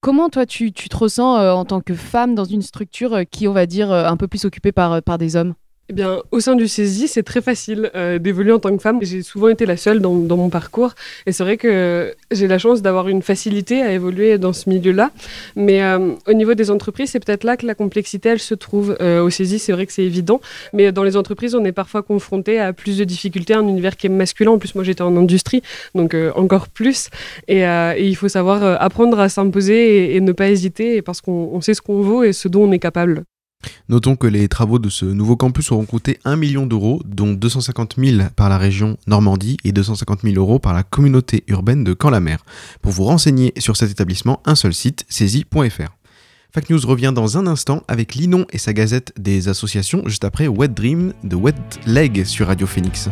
Comment toi tu, tu te ressens euh, en tant que femme dans une structure euh, qui, on va dire, euh, un peu plus occupée par des hommes? Eh bien, au sein du saisie, c'est très facile euh, d'évoluer en tant que femme. J'ai souvent été la seule dans, dans mon parcours. Et c'est vrai que j'ai la chance d'avoir une facilité à évoluer dans ce milieu-là. Mais euh, au niveau des entreprises, c'est peut-être là que la complexité, elle se trouve. Euh, au saisie, c'est vrai que c'est évident. Mais dans les entreprises, on est parfois confronté à plus de difficultés, un univers qui est masculin. En plus, moi, j'étais en industrie, donc euh, encore plus. Et, euh, et il faut savoir euh, apprendre à s'imposer et, et ne pas hésiter parce qu'on on sait ce qu'on vaut et ce dont on est capable. Notons que les travaux de ce nouveau campus auront coûté 1 million d'euros, dont 250 000 par la région Normandie et 250 000 euros par la communauté urbaine de Caen-la-Mer. Pour vous renseigner sur cet établissement, un seul site, saisie.fr. Fact News revient dans un instant avec Linon et sa gazette des associations, juste après Wet Dream de Wet Leg sur Radio Phoenix.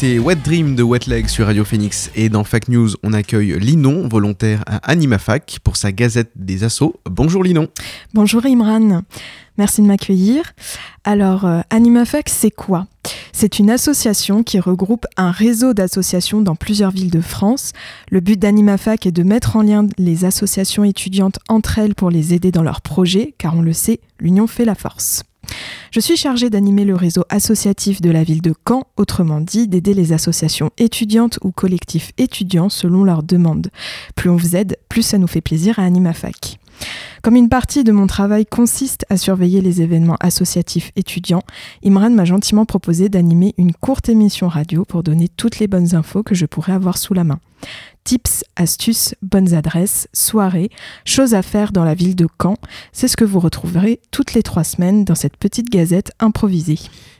C'était Wet Dream de Wet Leg sur Radio Phoenix et dans Fac News, on accueille Linon, volontaire à AnimaFac pour sa gazette des assauts. Bonjour Linon. Bonjour Imran. Merci de m'accueillir. Alors, euh, AnimaFac, c'est quoi? C'est une association qui regroupe un réseau d'associations dans plusieurs villes de France. Le but d'AnimaFac est de mettre en lien les associations étudiantes entre elles pour les aider dans leurs projets, car on le sait, l'union fait la force. Je suis chargée d'animer le réseau associatif de la ville de Caen, autrement dit d'aider les associations étudiantes ou collectifs étudiants selon leurs demandes. Plus on vous aide, plus ça nous fait plaisir à AnimaFac. Comme une partie de mon travail consiste à surveiller les événements associatifs étudiants, Imran m'a gentiment proposé d'animer une courte émission radio pour donner toutes les bonnes infos que je pourrais avoir sous la main. Tips, astuces, bonnes adresses, soirées, choses à faire dans la ville de Caen, c'est ce que vous retrouverez toutes les trois semaines dans cette petite gazette improvisée.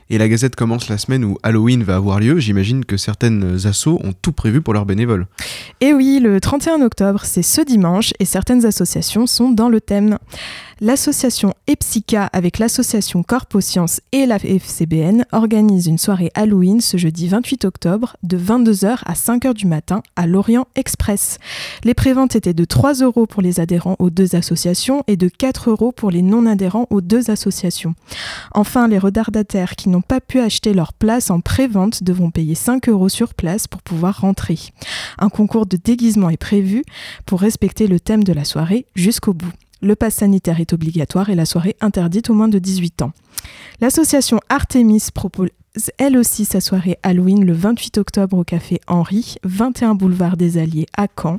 Et la Gazette commence la semaine où Halloween va avoir lieu. J'imagine que certaines assos ont tout prévu pour leurs bénévoles. Et oui, le 31 octobre, c'est ce dimanche et certaines associations sont dans le thème. L'association EPSICA avec l'association Corposcience et la FCBN organise une soirée Halloween ce jeudi 28 octobre de 22h à 5h du matin à Lorient Express. Les préventes étaient de 3 euros pour les adhérents aux deux associations et de 4 euros pour les non-adhérents aux deux associations. Enfin, les retardataires qui n'ont pas pu acheter leur place en pré-vente devront payer 5 euros sur place pour pouvoir rentrer. Un concours de déguisement est prévu pour respecter le thème de la soirée jusqu'au bout. Le pass sanitaire est obligatoire et la soirée interdite aux moins de 18 ans. L'association Artemis propose elle aussi sa soirée Halloween le 28 octobre au café Henri, 21 boulevard des Alliés à Caen.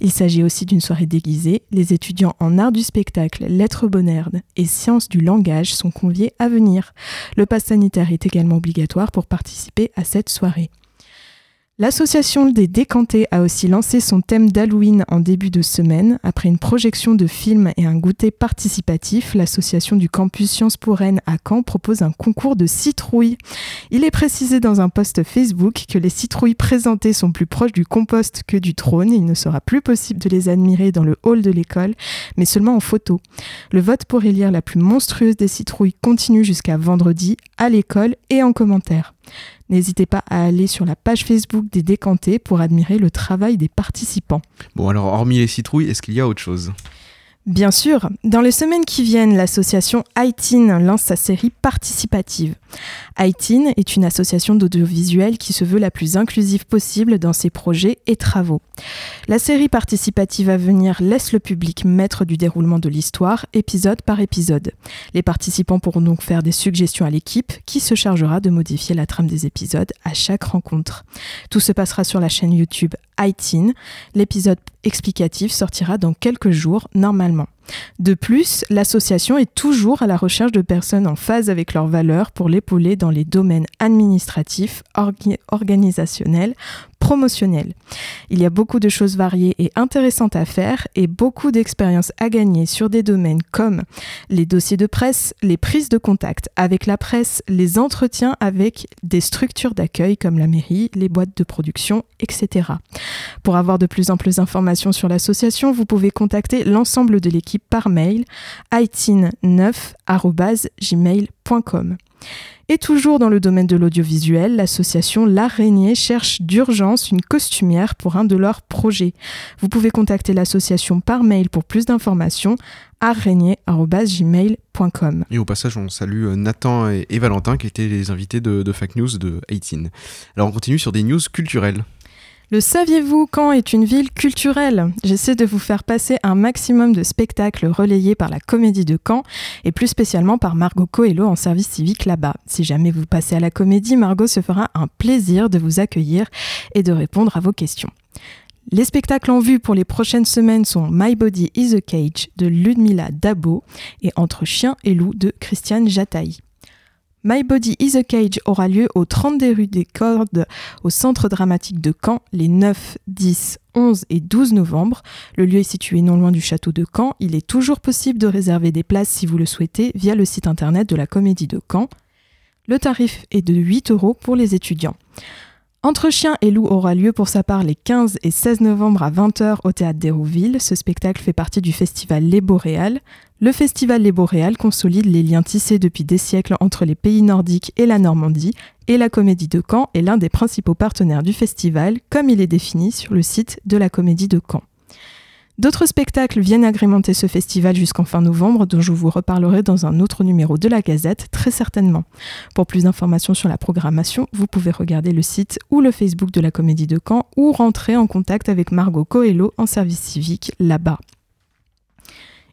Il s'agit aussi d'une soirée déguisée. Les étudiants en art du spectacle, lettres bonnernes et sciences du langage sont conviés à venir. Le pass sanitaire est également obligatoire pour participer à cette soirée. L'association des Décantés a aussi lancé son thème d'Halloween en début de semaine. Après une projection de films et un goûter participatif, l'association du campus Sciences pour Rennes à Caen propose un concours de citrouilles. Il est précisé dans un post Facebook que les citrouilles présentées sont plus proches du compost que du trône. Il ne sera plus possible de les admirer dans le hall de l'école, mais seulement en photo. Le vote pour élire la plus monstrueuse des citrouilles continue jusqu'à vendredi à l'école et en commentaire. N'hésitez pas à aller sur la page Facebook des décantés pour admirer le travail des participants. Bon alors hormis les citrouilles, est-ce qu'il y a autre chose? Bien sûr, dans les semaines qui viennent, l'association ITIN lance sa série participative. ITIN est une association d'audiovisuel qui se veut la plus inclusive possible dans ses projets et travaux. La série participative à venir laisse le public maître du déroulement de l'histoire, épisode par épisode. Les participants pourront donc faire des suggestions à l'équipe qui se chargera de modifier la trame des épisodes à chaque rencontre. Tout se passera sur la chaîne YouTube L'épisode explicatif sortira dans quelques jours normalement. De plus, l'association est toujours à la recherche de personnes en phase avec leurs valeurs pour l'épauler dans les domaines administratifs, organisationnels, Il y a beaucoup de choses variées et intéressantes à faire et beaucoup d'expériences à gagner sur des domaines comme les dossiers de presse, les prises de contact avec la presse, les entretiens avec des structures d'accueil comme la mairie, les boîtes de production, etc. Pour avoir de plus amples informations sur l'association, vous pouvez contacter l'ensemble de l'équipe par mail itin9.gmail.com. Et toujours dans le domaine de l'audiovisuel, l'association L'Araignée cherche d'urgence une costumière pour un de leurs projets. Vous pouvez contacter l'association par mail pour plus d'informations araignée.gmail.com. Et au passage, on salue euh, Nathan et, Valentin qui étaient les invités de, de Fake News de 18. Alors on continue sur des news culturelles. Le saviez-vous quand est une ville culturelle? J'essaie de vous faire passer un maximum de spectacles relayés par la Comédie de Caen et plus spécialement par Margot Coelho en service civique là-bas. Si jamais vous passez à la Comédie, Margot se fera un plaisir de vous accueillir et de répondre à vos questions. Les spectacles en vue pour les prochaines semaines sont My Body is a Cage de Ludmila Dabo et Entre chiens et loups de Christiane Jataï. My Body is a Cage aura lieu au 30 des rues des Cordes au Centre dramatique de Caen les 9, 10, 11 et 12 novembre. Le lieu est situé non loin du château de Caen. Il est toujours possible de réserver des places si vous le souhaitez via le site internet de la Comédie de Caen. Le tarif est de 8 euros pour les étudiants. Entre chiens et loups aura lieu pour sa part les 15 et 16 novembre à 20h au théâtre d'Hérouville. Ce spectacle fait partie du festival Les Boréales. Le festival Les Boréales consolide les liens tissés depuis des siècles entre les pays nordiques et la Normandie, et la Comédie de Caen est l'un des principaux partenaires du festival, comme il est défini sur le site de la Comédie de Caen. D'autres spectacles viennent agrémenter ce festival jusqu'en fin novembre, dont je vous reparlerai dans un autre numéro de la Gazette, très certainement. Pour plus d'informations sur la programmation, vous pouvez regarder le site ou le Facebook de la Comédie de Caen ou rentrer en contact avec Margot Coelho en service civique là-bas.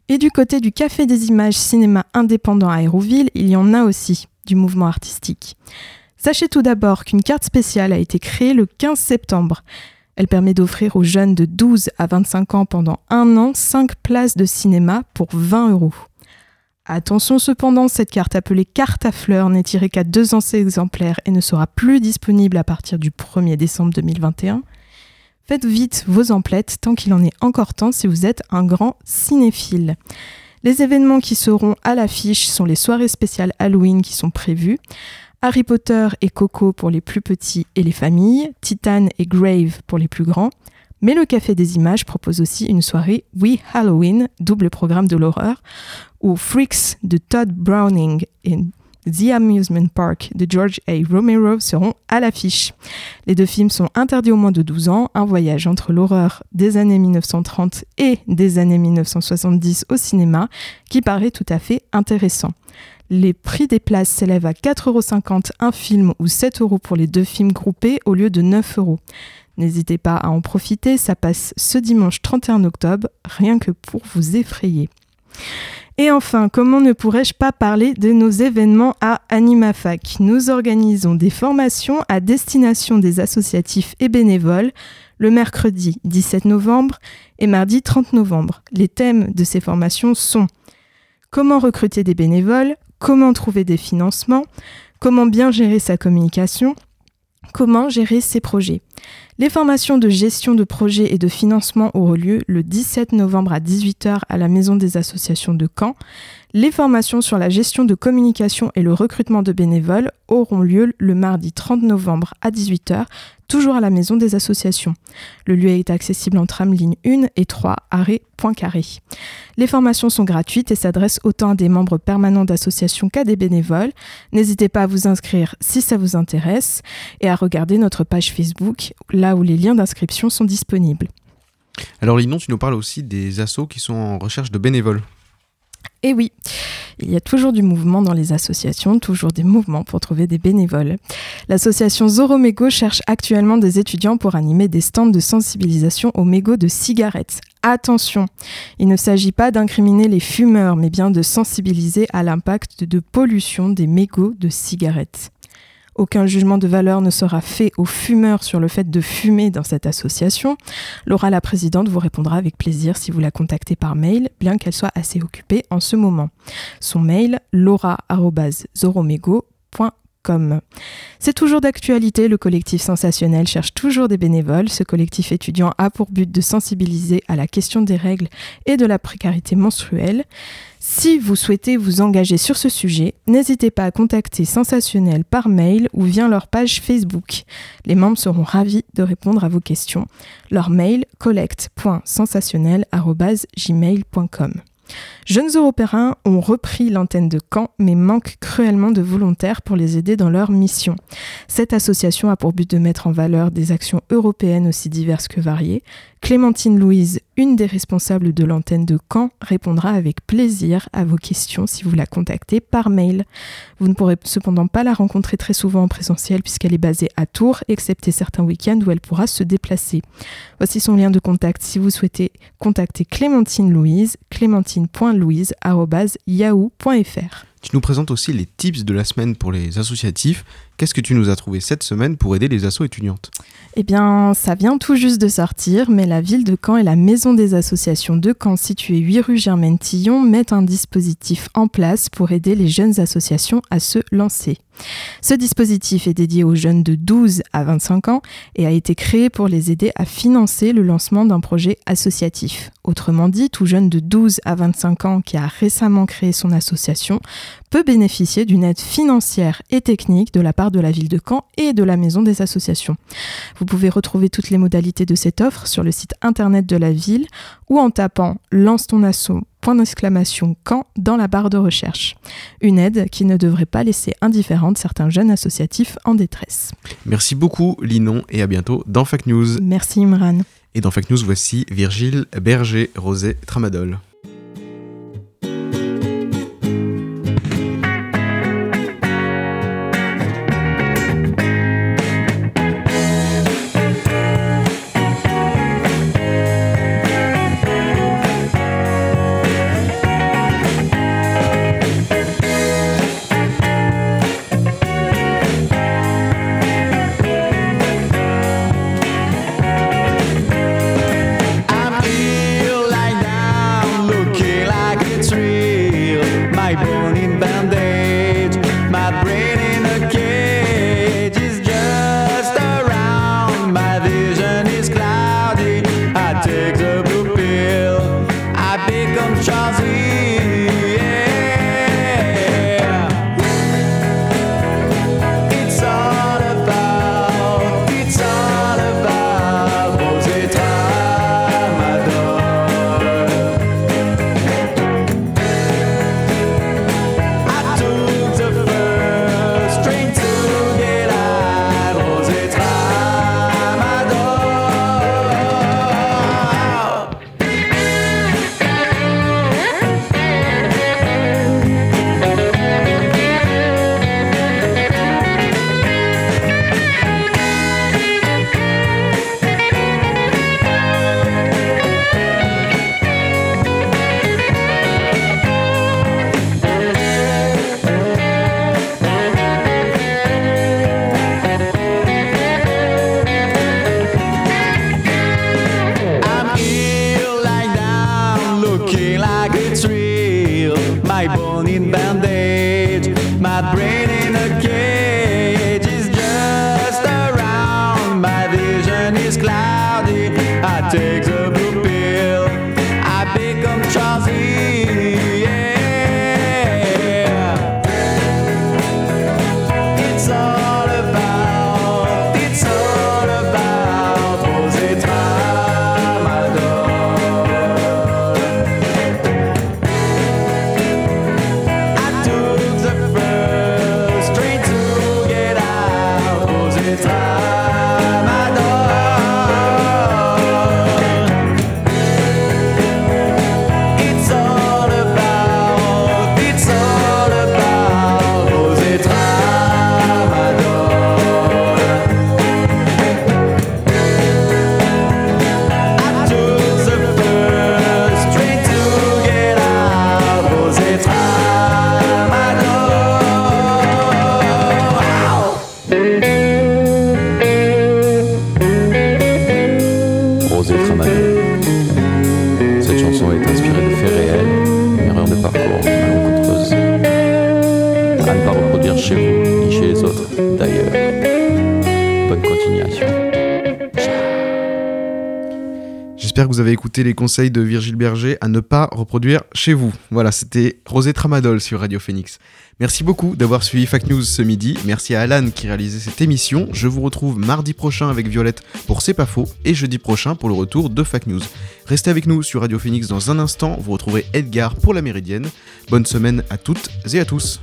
Et du côté du Café des Images Cinéma Indépendant à Aéroville, il y en a aussi du mouvement artistique. Sachez tout d'abord qu'une carte spéciale a été créée le 15 septembre. Elle permet d'offrir aux jeunes de 12 à 25 ans pendant un an 5 places de cinéma pour 20 euros. Attention cependant, cette carte appelée carte à fleurs n'est tirée qu'à deux anciens exemplaires et ne sera plus disponible à partir du 1er décembre 2021. Faites vite vos emplettes tant qu'il en est encore temps si vous êtes un grand cinéphile. Les événements qui seront à l'affiche sont les soirées spéciales Halloween qui sont prévues. Harry Potter et Coco pour les plus petits et les familles, Titan et Grave pour les plus grands. Mais le Café des Images propose aussi une soirée We Halloween, double programme de l'horreur, où Freaks de Todd Browning et The Amusement Park de George A. Romero seront à l'affiche. Les deux films sont interdits aux moins de 12 ans, un voyage entre l'horreur des années 1930 et des années 1970 au cinéma qui paraît tout à fait intéressant. Les prix des places s'élèvent à 4,50€ un film ou 7 euros pour les deux films groupés au lieu de 9 euros. N'hésitez pas à en profiter, ça passe ce dimanche 31 octobre, rien que pour vous effrayer. Et enfin, comment ne pourrais-je pas parler de nos événements à AnimaFac? Nous organisons des formations à destination des associatifs et bénévoles le mercredi 17 novembre et mardi 30 novembre. Les thèmes de ces formations sont comment recruter des bénévoles, comment trouver des financements, comment bien gérer sa communication, comment gérer ses projets. Les formations de gestion de projet et de financement auront lieu le 17 novembre à 18h à la Maison des associations de Caen. Les formations sur la gestion de communication et le recrutement de bénévoles auront lieu le mardi 30 novembre à 18h, toujours à la Maison des associations. Le lieu est accessible en tram ligne 1 et 3, arrêt Poincaré. Les formations sont gratuites et s'adressent autant à des membres permanents d'associations qu'à des bénévoles. N'hésitez pas à vous inscrire si ça vous intéresse et à regarder notre page Facebook, là où les liens d'inscription sont disponibles. Alors Linon, tu nous parles aussi des assos qui sont en recherche de bénévoles. Et oui, il y a toujours du mouvement dans les associations, toujours des mouvements pour trouver des bénévoles. L'association Zoromego cherche actuellement des étudiants pour animer des stands de sensibilisation aux mégots de cigarettes. Attention, il ne s'agit pas d'incriminer les fumeurs, mais bien de sensibiliser à l'impact de pollution des mégots de cigarettes. Aucun jugement de valeur ne sera fait aux fumeurs sur le fait de fumer dans cette association. Laura, la présidente, vous répondra avec plaisir si vous la contactez par mail, bien qu'elle soit assez occupée en ce moment. Son mail, laura.zoromego.com. C'est toujours d'actualité, le collectif Sensationnel cherche toujours des bénévoles. Ce collectif étudiant a pour but de sensibiliser à la question des règles et de la précarité menstruelle. Si vous souhaitez vous engager sur ce sujet, n'hésitez pas à contacter Sensationnel par mail ou via leur page Facebook. Les membres seront ravis de répondre à vos questions. Leur mail collect.sensationnel.gmail.com. Jeunes Européens ont repris l'antenne de Caen, mais manquent cruellement de volontaires pour les aider dans leur mission. Cette association a pour but de mettre en valeur des actions européennes aussi diverses que variées. Clémentine Louise, une des responsables de l'antenne de Caen, répondra avec plaisir à vos questions si vous la contactez par mail. Vous ne pourrez cependant pas la rencontrer très souvent en présentiel puisqu'elle est basée à Tours, excepté certains week-ends où elle pourra se déplacer. Voici son lien de contact si vous souhaitez contacter Clémentine Louise, clémentine.louise.yahoo.fr. Tu nous présentes aussi les tips de la semaine pour les associatifs. Qu'est-ce que tu nous as trouvé cette semaine pour aider les assos étudiantes Eh bien, ça vient tout juste de sortir, mais la ville de Caen et la maison des associations de Caen, située 8 rue Germaine-Tillon, mettent un dispositif en place pour aider les jeunes associations à se lancer. Ce dispositif est dédié aux jeunes de 12 à 25 ans et a été créé pour les aider à financer le lancement d'un projet associatif. Autrement dit, tout jeune de 12 à 25 ans qui a récemment créé son association peut bénéficier d'une aide financière et technique de la part de la ville de Caen et de la maison des associations. Vous pouvez retrouver toutes les modalités de cette offre sur le site internet de la ville ou en tapant lance ton asso point d'exclamation Caen dans la barre de recherche. Une aide qui ne devrait pas laisser indifférente certains jeunes associatifs en détresse. Merci beaucoup Linon et à bientôt dans Fact News. Merci Imran. Et dans Fact News, voici Virgile Berger, Rosé Tramadol. My brain vous avez écouté les conseils de Virgile Berger à ne pas reproduire chez vous. Voilà, c'était Rosé Tramadol sur Radio Phoenix. Merci beaucoup d'avoir suivi Fact News ce midi. Merci à Alan qui réalisait cette émission. Je vous retrouve mardi prochain avec Violette pour C'est pas faux et jeudi prochain pour le retour de Fact News. Restez avec nous sur Radio Phoenix dans un instant. Vous retrouverez Edgar pour la Méridienne. Bonne semaine à toutes et à tous.